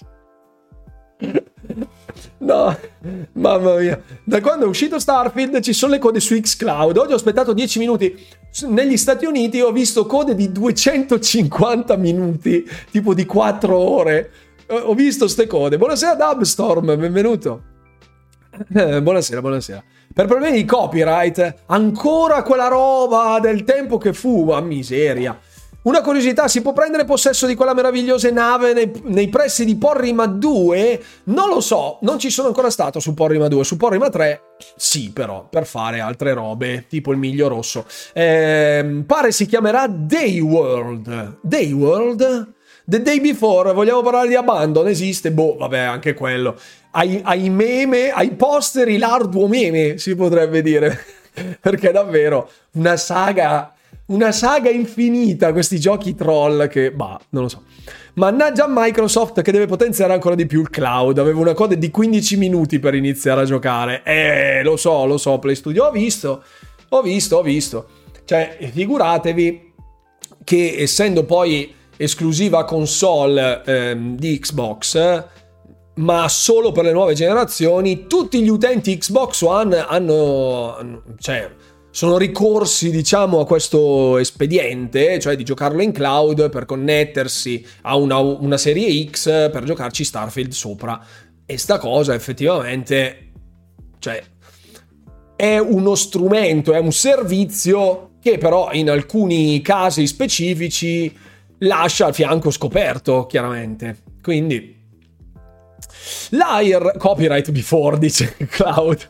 No, mamma mia. Da quando è uscito Starfield ci sono le code su Xcloud. Oggi ho aspettato 10 minuti. Negli Stati Uniti ho visto code di 250 minuti, tipo di 4 ore. Ho visto ste code. Buonasera Dubstorm, benvenuto. Eh, buonasera, buonasera. Per problemi di copyright, ancora quella roba del tempo che fu, ma miseria. Una curiosità, si può prendere possesso di quella meravigliosa nave nei, nei, pressi di Porrima 2? Non lo so, non ci sono ancora stato su Porrima 2, su Porrima 3 sì però, per fare altre robe, tipo il miglio rosso. Eh, pare si chiamerà Dayworld. Dayworld? The Day Before, vogliamo parlare di Abandon? Esiste? Boh, vabbè, anche quello. Ai, ai meme, ai posteri, l'arduo meme, si potrebbe dire. (laughs) Perché davvero una saga una saga infinita questi giochi troll che, bah, non lo so. Mannaggia Microsoft che deve potenziare ancora di più il cloud. Avevo una coda di 15 minuti per iniziare a giocare. Eh, lo so, lo so, Play Studio. Ho visto, ho visto, ho visto. Cioè, figuratevi che essendo poi esclusiva console ehm, di Xbox, ma solo per le nuove generazioni, tutti gli utenti Xbox One hanno, cioè, sono ricorsi, diciamo, a questo espediente, cioè di giocarlo in cloud per connettersi a una, una serie X per giocarci Starfield sopra. E sta cosa effettivamente, cioè, è uno strumento, è un servizio che però in alcuni casi specifici lascia il fianco scoperto, chiaramente. Quindi, l'AIR, copyright before, dice (laughs) Cloud.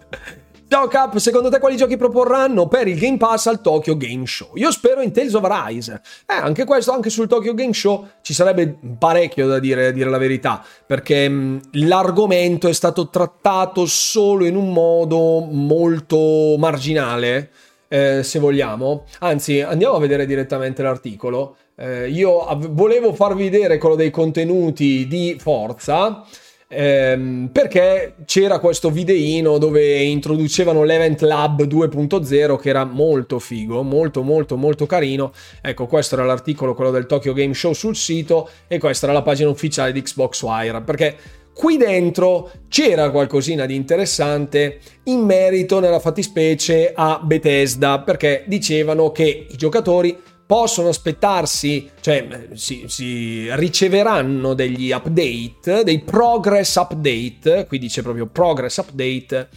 Ciao Cap, secondo te quali giochi proporranno per il Game Pass al Tokyo Game Show? Io spero in Tales of Arise. Eh, anche questo, anche sul Tokyo Game Show ci sarebbe parecchio da dire, a dire la verità, perché mh, l'argomento è stato trattato solo in un modo molto marginale, eh, se vogliamo. Anzi, andiamo a vedere direttamente l'articolo. Eh, io av- volevo farvi vedere quello dei contenuti di Forza ehm, perché c'era questo videino dove introducevano l'Event Lab 2.0 che era molto figo, molto molto molto carino. Ecco, questo era l'articolo, quello del Tokyo Game Show sul sito e questa era la pagina ufficiale di Xbox Wire, perché qui dentro c'era qualcosina di interessante in merito nella fattispecie a Bethesda, perché dicevano che i giocatori possono aspettarsi, cioè si, si, riceveranno degli update, dei progress update, qui dice proprio progress update,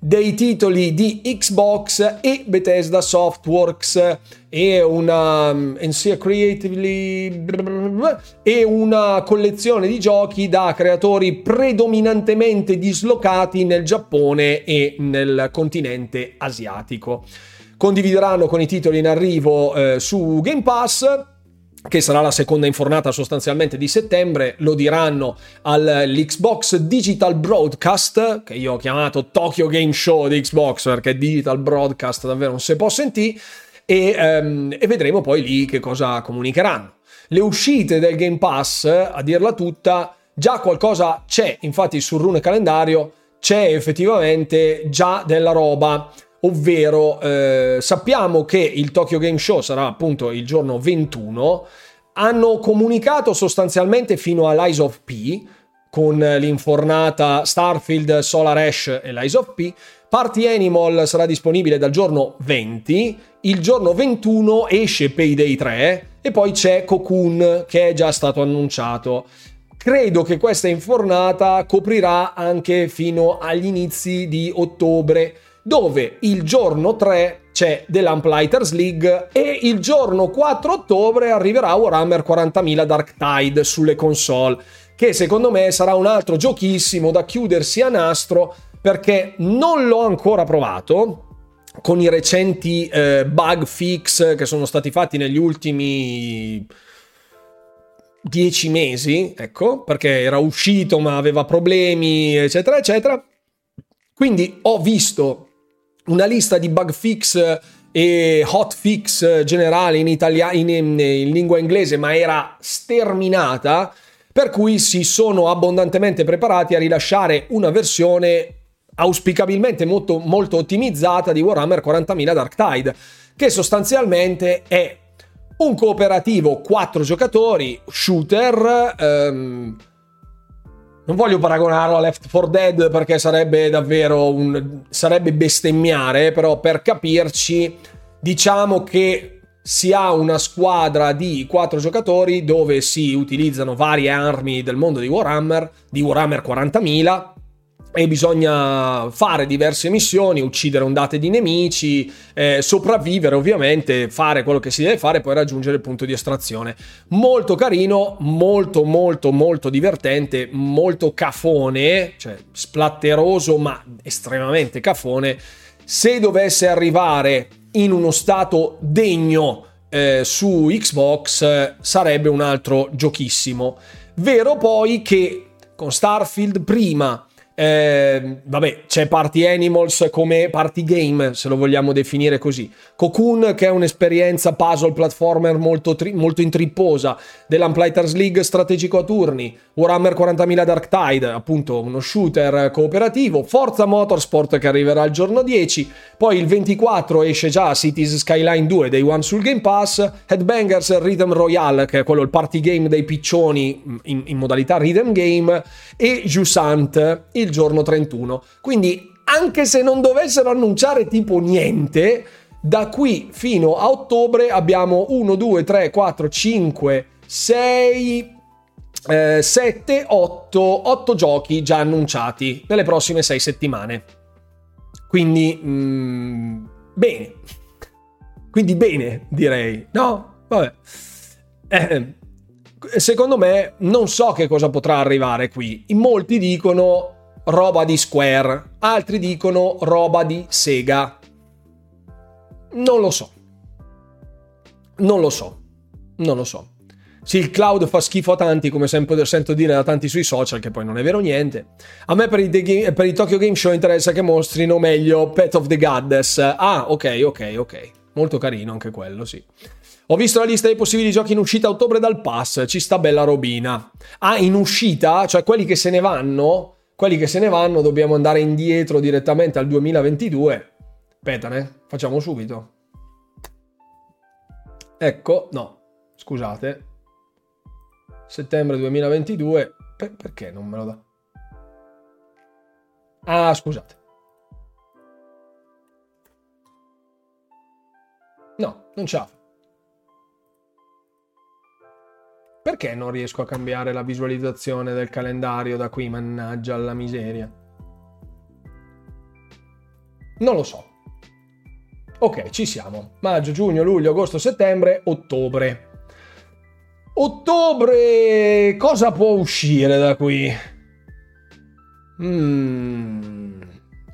dei titoli di Xbox e Bethesda Softworks e una NCA Creatively e una collezione di giochi da creatori predominantemente dislocati nel Giappone e nel continente asiatico condivideranno con i titoli in arrivo eh, su Game Pass che sarà la seconda infornata sostanzialmente di settembre, lo diranno all'Xbox Digital Broadcast, che io ho chiamato Tokyo Game Show di Xbox, perché Digital Broadcast davvero non si può sentire, e, um, e vedremo poi lì che cosa comunicheranno. Le uscite del Game Pass, a dirla tutta, già qualcosa c'è, infatti sul rune calendario c'è effettivamente già della roba ovvero eh, sappiamo che il Tokyo Game Show sarà appunto il giorno 21, hanno comunicato sostanzialmente fino all'Eyes of P con l'infornata Starfield, Solar Ash e l'Eyes of P. Party Animal sarà disponibile dal giorno 20, il giorno 21 esce Payday 3 e poi c'è Cocoon che è già stato annunciato. Credo che questa infornata coprirà anche fino agli inizi di ottobre dove il giorno 3 c'è The Lamplighters League e il giorno 4 ottobre arriverà Warhammer 40.000 Dark Tide sulle console, che secondo me sarà un altro giochissimo da chiudersi a nastro perché non l'ho ancora provato, con i recenti eh, bug fix che sono stati fatti negli ultimi 10 mesi, ecco, perché era uscito ma aveva problemi, eccetera, eccetera. Quindi ho visto una lista di bug fix e hotfix generali in, italia- in, in, in lingua inglese, ma era sterminata, per cui si sono abbondantemente preparati a rilasciare una versione auspicabilmente molto, molto ottimizzata di Warhammer 40.000 Dark Tide, che sostanzialmente è un cooperativo 4 giocatori, shooter, ehm, non voglio paragonarlo a Left 4 Dead perché sarebbe davvero un... sarebbe bestemmiare, però per capirci diciamo che si ha una squadra di quattro giocatori dove si utilizzano varie armi del mondo di Warhammer, di Warhammer 40.000 e bisogna fare diverse missioni, uccidere ondate di nemici, eh, sopravvivere ovviamente, fare quello che si deve fare e poi raggiungere il punto di estrazione. Molto carino, molto molto molto divertente, molto cafone, cioè splatteroso ma estremamente cafone. Se dovesse arrivare in uno stato degno eh, su Xbox sarebbe un altro giochissimo. Vero poi che con Starfield prima eh, vabbè, c'è Party Animals come party game, se lo vogliamo definire così. Cocoon, che è un'esperienza puzzle platformer molto, tri- molto intripposa, dell'Amplighters League strategico a turni, Warhammer 40.000 Dark Tide, appunto uno shooter cooperativo, Forza Motorsport che arriverà il giorno 10, poi il 24 esce già Cities Skyline 2 Day One sul Game Pass, Headbangers Rhythm Royale, che è quello il party game dei piccioni in, in modalità rhythm game, e Jusant, il giorno 31. Quindi anche se non dovessero annunciare tipo niente, da qui fino a ottobre abbiamo 1, 2, 3, 4, 5, 6, eh, 7, 8, 8 giochi già annunciati nelle prossime 6 settimane. Quindi, mm, bene. Quindi bene, direi. No? Vabbè. Eh, secondo me non so che cosa potrà arrivare qui. In molti dicono roba di Square, altri dicono roba di Sega. Non lo so. Non lo so. Non lo so. Sì, il cloud fa schifo a tanti, come sempre sento dire da tanti sui social, che poi non è vero niente. A me per i, Game, per i Tokyo Game Show interessa che mostrino meglio Pet of the Goddess. Ah, ok, ok, ok. Molto carino anche quello, sì. Ho visto la lista dei possibili giochi in uscita a ottobre dal pass, ci sta bella robina. Ah, in uscita? Cioè quelli che se ne vanno? Quelli che se ne vanno dobbiamo andare indietro direttamente al 2022. Aspetta, facciamo subito. Ecco, no, scusate. Settembre 2022. Per- perché non me lo dà? Ah, scusate. No, non ce Perché non riesco a cambiare la visualizzazione del calendario da qui, mannaggia alla miseria? Non lo so. Ok, ci siamo. Maggio, giugno, luglio, agosto, settembre, ottobre. Ottobre, cosa può uscire da qui? Mm.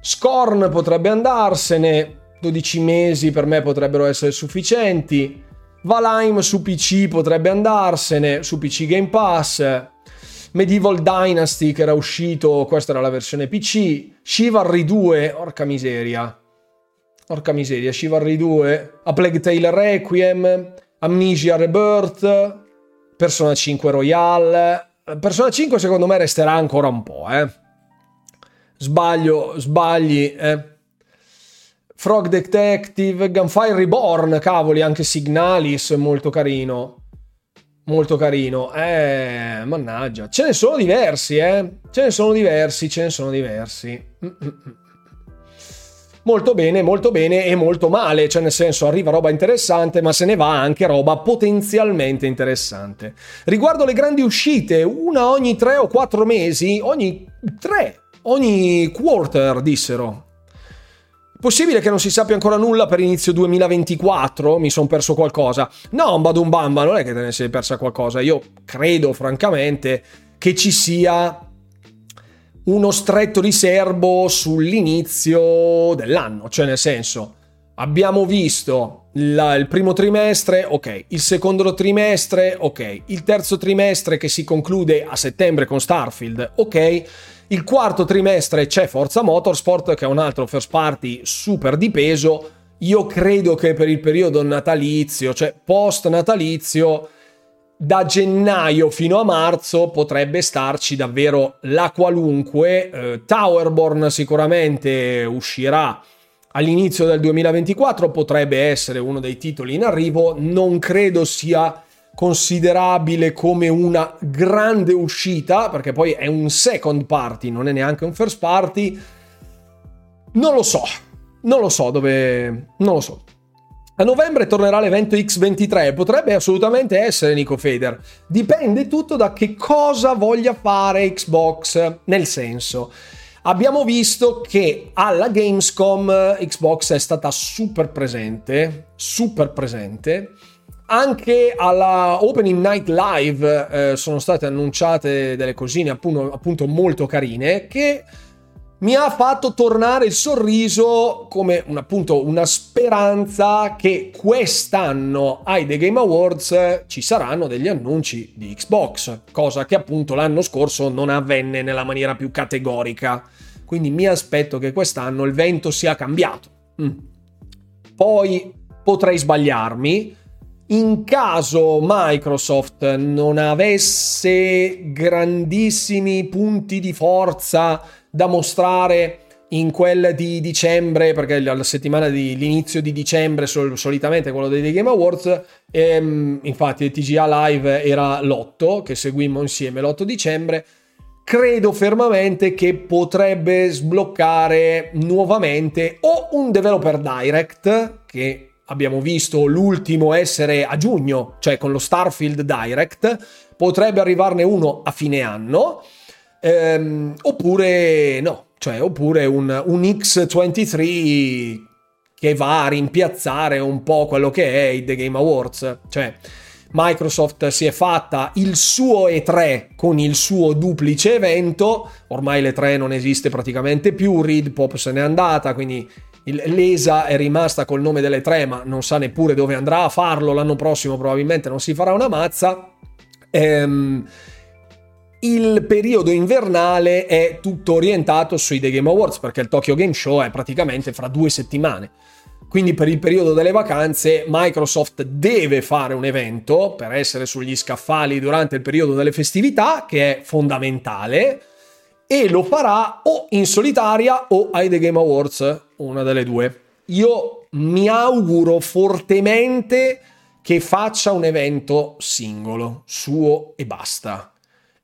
Scorn potrebbe andarsene. 12 mesi per me potrebbero essere sufficienti. Valheim su PC potrebbe andarsene, su PC Game Pass. Medieval Dynasty che era uscito, questa era la versione PC. Chivalry 2, orca miseria. Orca miseria, Chivalry 2. A Plague Tale Requiem. Amnesia Rebirth. Persona 5 Royale. Persona 5 secondo me resterà ancora un po', eh. Sbaglio, sbagli, eh. Frog Detective, Gunfire Reborn, cavoli, anche Signalis, molto carino. Molto carino. Eh, mannaggia. Ce ne sono diversi, eh. Ce ne sono diversi, ce ne sono diversi. Molto bene, molto bene e molto male, cioè nel senso arriva roba interessante, ma se ne va anche roba potenzialmente interessante. Riguardo le grandi uscite, una ogni tre o quattro mesi, ogni tre, ogni quarter dissero, Possibile che non si sappia ancora nulla per inizio 2024? Mi sono perso qualcosa. No, Badum Bamba, non è che te ne sei persa qualcosa. Io credo, francamente, che ci sia uno stretto riservo sull'inizio dell'anno. Cioè, nel senso, abbiamo visto la, il primo trimestre, ok. Il secondo trimestre, ok. Il terzo trimestre che si conclude a settembre con Starfield, ok il quarto trimestre c'è Forza Motorsport, che è un altro first party super di peso. Io credo che per il periodo natalizio, cioè post natalizio, da gennaio fino a marzo potrebbe starci davvero la qualunque. Eh, Towerborn sicuramente uscirà all'inizio del 2024, potrebbe essere uno dei titoli in arrivo. Non credo sia considerabile come una grande uscita, perché poi è un second party, non è neanche un first party. Non lo so, non lo so dove... non lo so. A novembre tornerà l'evento X23, potrebbe assolutamente essere Nico Fader. Dipende tutto da che cosa voglia fare Xbox, nel senso abbiamo visto che alla Gamescom Xbox è stata super presente, super presente. Anche alla Opening Night Live eh, sono state annunciate delle cosine appunto, appunto molto carine che mi ha fatto tornare il sorriso come un, appunto una speranza che quest'anno ai The Game Awards ci saranno degli annunci di Xbox, cosa che appunto l'anno scorso non avvenne nella maniera più categorica. Quindi mi aspetto che quest'anno il vento sia cambiato. Mm. Poi potrei sbagliarmi. In caso Microsoft non avesse grandissimi punti di forza da mostrare in quella di dicembre, perché la settimana di l'inizio di dicembre sol, solitamente quello dei Game Awards, ehm, infatti TGA Live era l'8, che seguimmo insieme l'8 dicembre, credo fermamente che potrebbe sbloccare nuovamente o un developer direct, che abbiamo visto l'ultimo essere a giugno, cioè con lo Starfield Direct, potrebbe arrivarne uno a fine anno, Ehm, oppure no, cioè oppure un, un X23 che va a rimpiazzare un po' quello che è i The Game Awards. Cioè, Microsoft si è fatta il suo E3 con il suo duplice evento, ormai l'E3 non esiste praticamente più, Reed Pop se n'è andata, quindi l'ESA è rimasta col nome delle 3 ma non sa neppure dove andrà a farlo, l'anno prossimo probabilmente non si farà una mazza. Ehm, il periodo invernale è tutto orientato sui The Game Awards perché il Tokyo Game Show è praticamente fra due settimane. Quindi per il periodo delle vacanze Microsoft deve fare un evento per essere sugli scaffali durante il periodo delle festività, che è fondamentale, e lo farà o in solitaria o ai The Game Awards, una delle due. Io mi auguro fortemente che faccia un evento singolo, suo e basta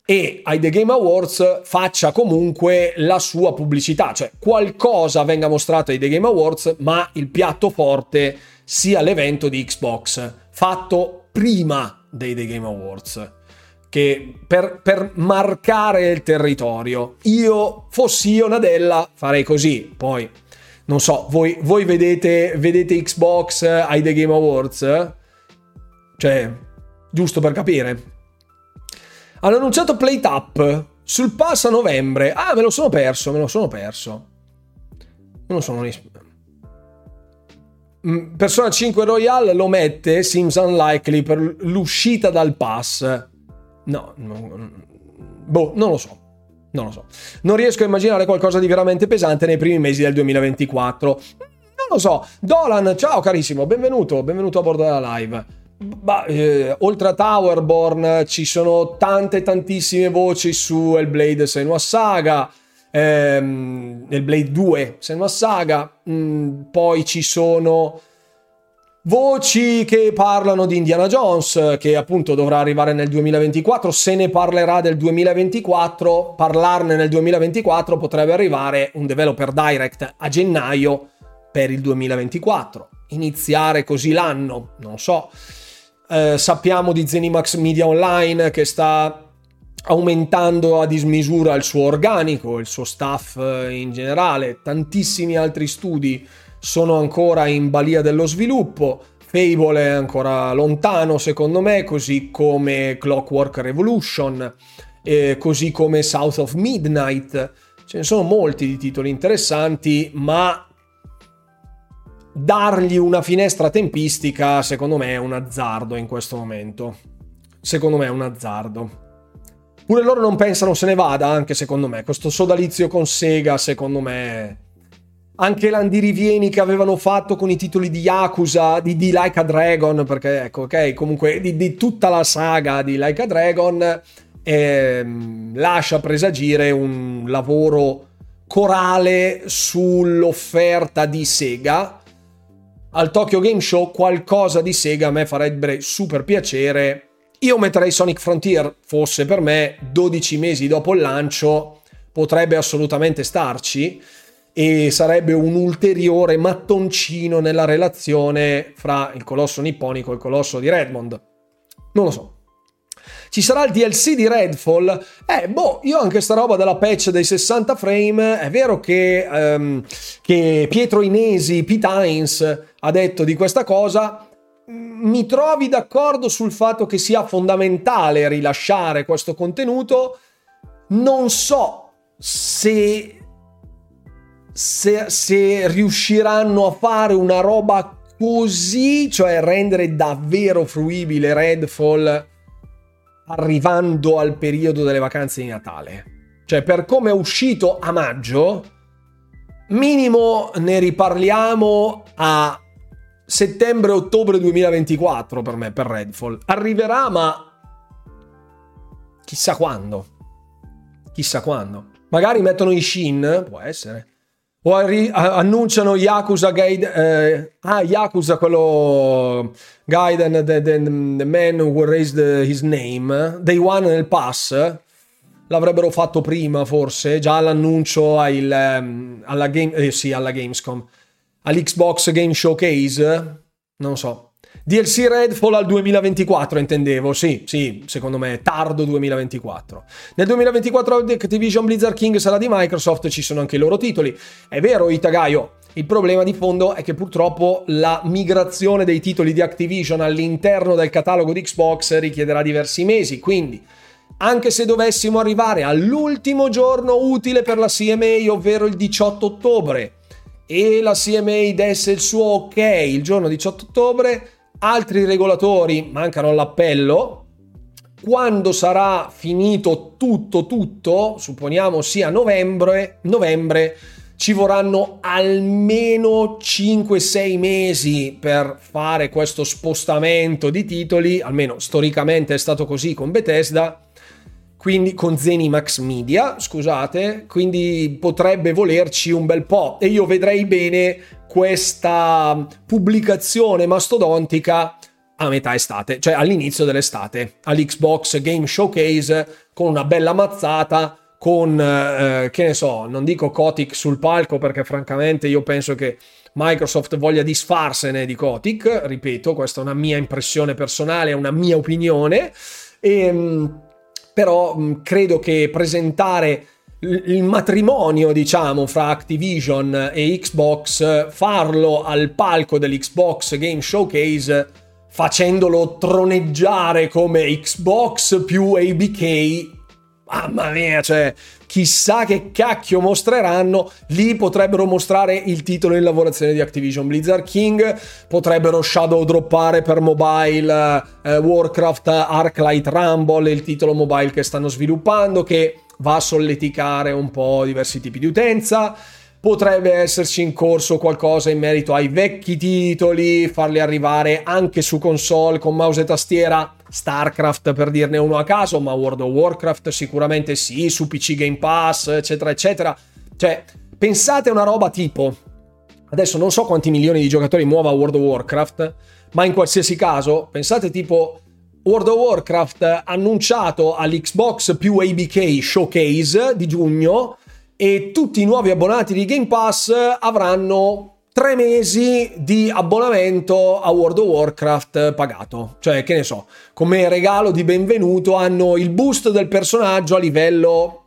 e ai The Game Awards faccia comunque la sua pubblicità, cioè qualcosa venga mostrato ai The Game Awards, ma il piatto forte sia l'evento di Xbox, fatto prima dei The Game Awards. Che per, per marcare il territorio. Io fossi io Nadella farei così. Poi non so, voi, voi vedete, vedete Xbox ai The Game Awards? Cioè, giusto per capire. Hanno annunciato Plate Up sul pass a novembre. Ah, me lo sono perso, me lo sono perso. Non sono mm, Persona 5 Royale lo mette, seems unlikely, per l'uscita dal pass. No, no, boh, non lo so. Non lo so. Non riesco a immaginare qualcosa di veramente pesante nei primi mesi del 2024. Non lo so. Dolan, ciao carissimo, benvenuto, benvenuto a bordo della live. Bah, eh, oltre a Towerborn ci sono tante tantissime voci su Hellblade Senua Saga, ehm, Hellblade 2 Senua Saga, mm, poi ci sono voci che parlano di Indiana Jones che appunto dovrà arrivare nel 2024, se ne parlerà del 2024, parlarne nel 2024 potrebbe arrivare un developer direct a gennaio per il 2024, iniziare così l'anno, non so. Eh, sappiamo di Zenimax Media Online che sta aumentando a dismisura il suo organico, il suo staff eh, in generale, tantissimi altri studi sono ancora in balia dello sviluppo, Fable è ancora lontano secondo me, così come Clockwork Revolution, eh, così come South of Midnight, ce ne sono molti di titoli interessanti, ma dargli una finestra tempistica, secondo me, è un azzardo in questo momento. Secondo me è un azzardo. Pure loro non pensano se ne vada, anche secondo me. Questo sodalizio con Sega, secondo me. Anche l'andirivieni che avevano fatto con i titoli di Yakuza, di, di Like a Dragon, perché ecco, ok, comunque di, di tutta la saga di Like a Dragon, eh, lascia presagire un lavoro corale sull'offerta di Sega al Tokyo Game Show qualcosa di Sega a me farebbe super piacere. Io metterei Sonic Frontier, fosse per me 12 mesi dopo il lancio, potrebbe assolutamente starci e sarebbe un ulteriore mattoncino nella relazione fra il colosso nipponico e il colosso di Redmond. Non lo so. Ci sarà il DLC di Redfall? Eh, boh, io anche sta roba della patch dei 60 frame, è vero che, um, che Pietro Inesi, Pete Hines, ha detto di questa cosa, mi trovi d'accordo sul fatto che sia fondamentale rilasciare questo contenuto, non so se, se, se riusciranno a fare una roba così, cioè rendere davvero fruibile Redfall arrivando al periodo delle vacanze di Natale. Cioè, per come è uscito a maggio, minimo ne riparliamo a settembre-ottobre 2024 per me, per Redfall. Arriverà, ma chissà quando. Chissà quando. Magari mettono i Shin, può essere. O arri- annunciano Yakuza Gaiden. Eh, ah, Yakuza, quello. Gaiden, the, the, the man who raised his name. Day One nel pass. L'avrebbero fatto prima, forse. Già l'annuncio al, um, alla, game, eh, sì, alla Gamescom. All'Xbox Game Showcase. Non so. DLC Redfall al 2024 intendevo, sì, sì, secondo me tardo 2024. Nel 2024 Activision Blizzard King sarà di Microsoft, ci sono anche i loro titoli. È vero, Itagaio, il problema di fondo è che purtroppo la migrazione dei titoli di Activision all'interno del catalogo di Xbox richiederà diversi mesi, quindi anche se dovessimo arrivare all'ultimo giorno utile per la CMA, ovvero il 18 ottobre, e la CMA desse il suo ok il giorno 18 ottobre, altri regolatori mancano all'appello. Quando sarà finito tutto, tutto, supponiamo sia novembre, novembre ci vorranno almeno 5-6 mesi per fare questo spostamento di titoli, almeno storicamente è stato così con Bethesda, quindi con Zenimax Media, scusate, quindi potrebbe volerci un bel po' e io vedrei bene questa pubblicazione mastodontica a metà estate, cioè all'inizio dell'estate, all'Xbox Game Showcase con una bella mazzata, con, eh, che ne so, non dico Kotick sul palco perché francamente io penso che Microsoft voglia disfarsene di Kotick, ripeto, questa è una mia impressione personale, è una mia opinione, e, ehm, però credo che presentare il matrimonio, diciamo, fra Activision e Xbox, farlo al palco dell'Xbox Game Showcase facendolo troneggiare come Xbox più ABK. Mamma mia, cioè, chissà che cacchio mostreranno. Lì potrebbero mostrare il titolo in lavorazione di Activision Blizzard King, potrebbero shadow droppare per mobile eh, Warcraft Arclight Rumble, il titolo mobile che stanno sviluppando, che va a solleticare un po' diversi tipi di utenza. Potrebbe esserci in corso qualcosa in merito ai vecchi titoli, farli arrivare anche su console con mouse e tastiera. StarCraft per dirne uno a caso, ma World of Warcraft sicuramente sì, su PC Game Pass, eccetera, eccetera. Cioè, pensate una roba tipo. Adesso non so quanti milioni di giocatori muova World of Warcraft, ma in qualsiasi caso, pensate tipo World of Warcraft annunciato all'Xbox più ABK Showcase di giugno e tutti i nuovi abbonati di Game Pass avranno tre mesi di abbonamento a World of Warcraft pagato. Cioè, che ne so, come regalo di benvenuto hanno il boost del personaggio a livello...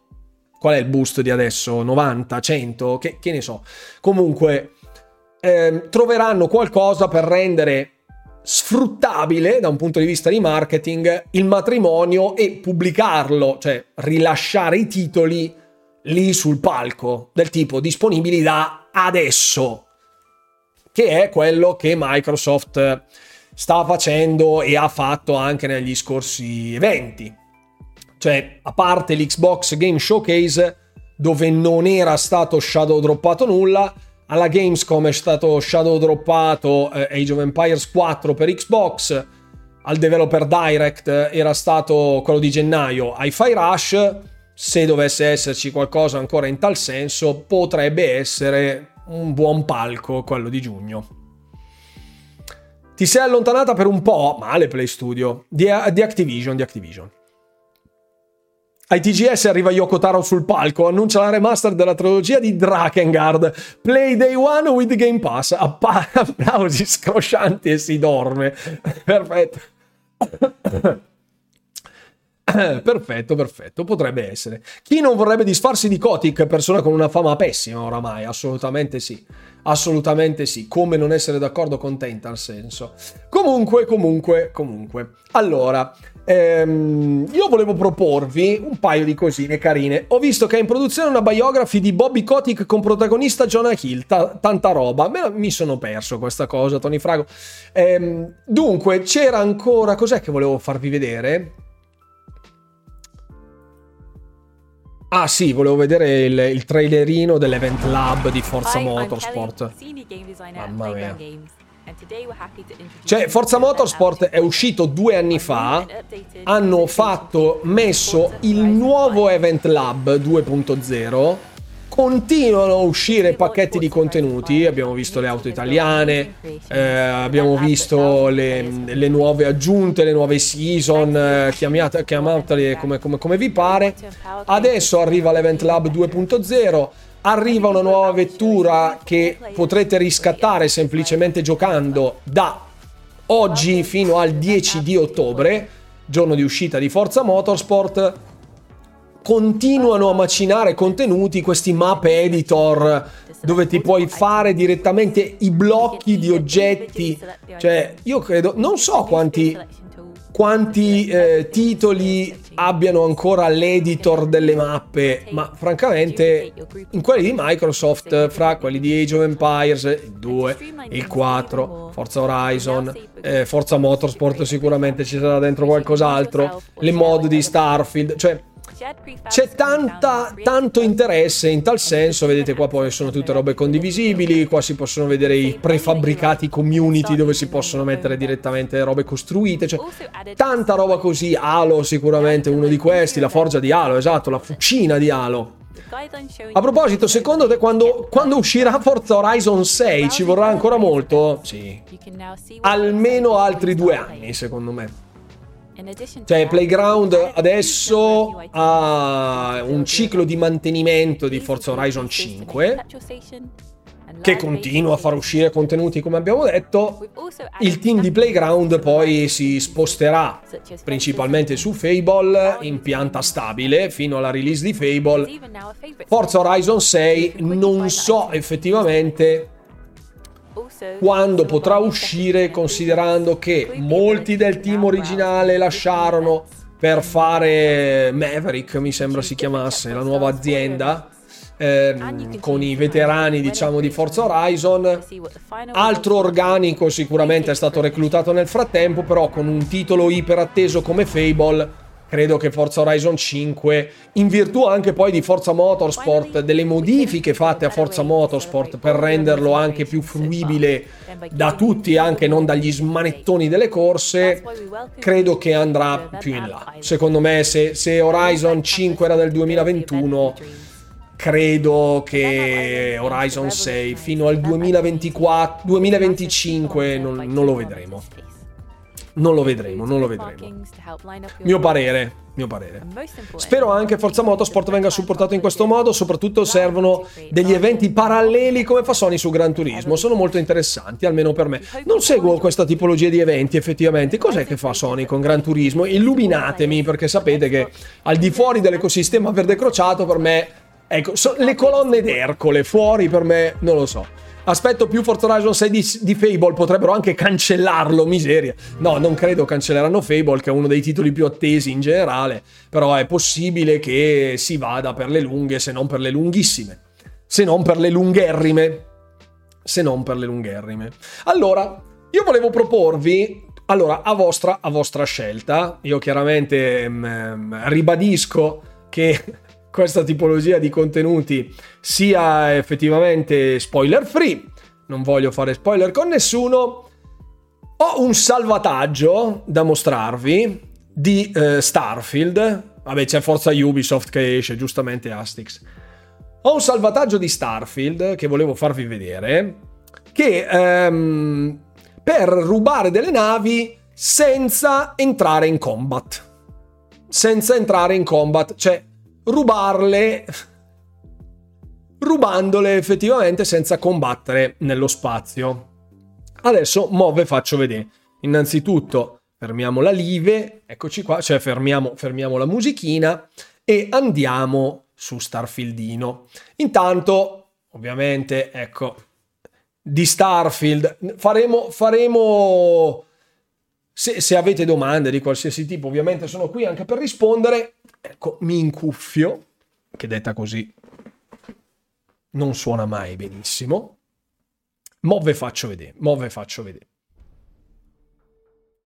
Qual è il boost di adesso? 90, 100? Che, che ne so. Comunque, eh, troveranno qualcosa per rendere sfruttabile da un punto di vista di marketing il matrimonio e pubblicarlo, cioè rilasciare i titoli lì sul palco, del tipo disponibili da adesso, che è quello che Microsoft sta facendo e ha fatto anche negli scorsi eventi. Cioè, a parte l'Xbox Game Showcase, dove non era stato shadow droppato nulla, alla Gamescom è stato shadow droppato eh, Age of Empires 4 per Xbox, al Developer Direct era stato quello di gennaio Hi-Fi Rush, se dovesse esserci qualcosa ancora in tal senso potrebbe essere un buon palco quello di giugno. Ti sei allontanata per un po', male Play Studio, di, di Activision, di Activision. Ai TGS arriva Yoko Taro sul palco, annuncia la remaster della trilogia di Drakengard. Play Day One with Game Pass. Appa- (laughs) applausi scroscianti e si dorme. Perfetto. (coughs) perfetto, perfetto, potrebbe essere. Chi non vorrebbe disfarsi di Kotick, persona con una fama pessima oramai, assolutamente sì. Assolutamente sì, come non essere d'accordo con te in tal senso. Comunque, comunque, comunque. Allora, ehm, io volevo proporvi un paio di cosine carine. Ho visto che è in produzione una biography di Bobby Kotick con protagonista Jonah Hill, ta- tanta roba. Me, mi sono perso questa cosa, Tony Frago. Ehm, dunque, c'era ancora... Cos'è che volevo farvi vedere? Ah sì, volevo vedere il, il trailerino dell'Event Lab di Forza Motorsport. Mamma mia. Cioè, Forza Motorsport è uscito due anni fa, hanno fatto, messo il nuovo Event Lab 2.0 continuano a uscire pacchetti di contenuti, abbiamo visto le auto italiane, eh, abbiamo visto le, le, nuove aggiunte, le nuove season, eh, chiamate, chiamatele come, come, come vi pare. Adesso arriva l'Event Lab 2.0, arriva una nuova vettura che potrete riscattare semplicemente giocando da oggi fino al 10 di ottobre, giorno di uscita di Forza Motorsport continuano a macinare contenuti questi map editor dove ti puoi fare direttamente i blocchi di oggetti. Cioè, io credo, non so quanti, quanti eh, titoli abbiano ancora l'editor delle mappe, ma francamente in quelli di Microsoft, fra quelli di Age of Empires, il 2, il 4, Forza Horizon, eh, Forza Motorsport sicuramente ci sarà dentro qualcos'altro, le mod di Starfield, cioè c'è tanta, tanto interesse in tal senso, vedete qua poi sono tutte robe condivisibili, qua si possono vedere i prefabbricati community dove si possono mettere direttamente robe costruite, cioè tanta roba così, Halo sicuramente uno di questi, la forgia di Halo, esatto, la fucina di Halo. A proposito, secondo te quando, quando uscirà Forza Horizon 6 ci vorrà ancora molto? Sì. Almeno altri due anni, secondo me. Cioè, Playground adesso ha un ciclo di mantenimento di Forza Horizon 5 che continua a far uscire contenuti come abbiamo detto. Il team di Playground poi si sposterà principalmente su Fable in pianta stabile fino alla release di Fable. Forza Horizon 6 non so effettivamente quando potrà uscire considerando che molti del team originale lasciarono per fare Maverick mi sembra si chiamasse la nuova azienda ehm, con i veterani diciamo di Forza Horizon. Altro organico sicuramente è stato reclutato nel frattempo però con un titolo iper atteso come Fable credo che Forza Horizon 5, in virtù anche poi di Forza Motorsport, delle modifiche fatte a Forza Motorsport per renderlo anche più fruibile da tutti, anche non dagli smanettoni delle corse, credo che andrà più in là. Secondo me se, se Horizon 5 era del 2021 credo che Horizon 6 fino al 2024 2025 non, non lo vedremo. Non lo vedremo, non lo vedremo. Mio parere, mio parere. Spero anche Forza Motorsport venga supportato in questo modo, soprattutto servono degli eventi paralleli come fa Sony su Gran Turismo, sono molto interessanti, almeno per me. Non seguo questa tipologia di eventi effettivamente, cos'è che fa Sony con Gran Turismo? Illuminatemi perché sapete che al di fuori dell'ecosistema verde crociato per me, ecco, so, le colonne d'Ercole fuori per me non lo so. Aspetto più Forza Horizon 6 di, di, Fable, potrebbero anche cancellarlo, miseria. No, non credo cancelleranno Fable, che è uno dei titoli più attesi in generale, però è possibile che si vada per le lunghe, se non per le lunghissime. Se non per le lungherrime. Se non per le lungherrime. Allora, io volevo proporvi allora, a vostra, a vostra, scelta, io chiaramente mh, ribadisco che questa tipologia di contenuti sia effettivamente spoiler free. Non voglio fare spoiler con nessuno. Ho un salvataggio da mostrarvi di uh, Starfield. Vabbè, c'è forza Ubisoft che esce, giustamente Astix. Ho un salvataggio di Starfield che volevo farvi vedere. Che um, per rubare delle navi senza entrare in combat. Senza entrare in combat. Cioè, rubarle rubandole effettivamente senza combattere nello spazio. Adesso mo ve faccio vedere. Innanzitutto fermiamo la live, eccoci qua, cioè fermiamo, fermiamo la musichina e andiamo su Starfieldino. Intanto, ovviamente, ecco, di Starfield faremo, faremo se, se, avete domande di qualsiasi tipo, ovviamente sono qui anche per rispondere. Ecco, mi incuffio, che detta così non suona mai benissimo. Mo ve faccio vedere, mo ve faccio vedere.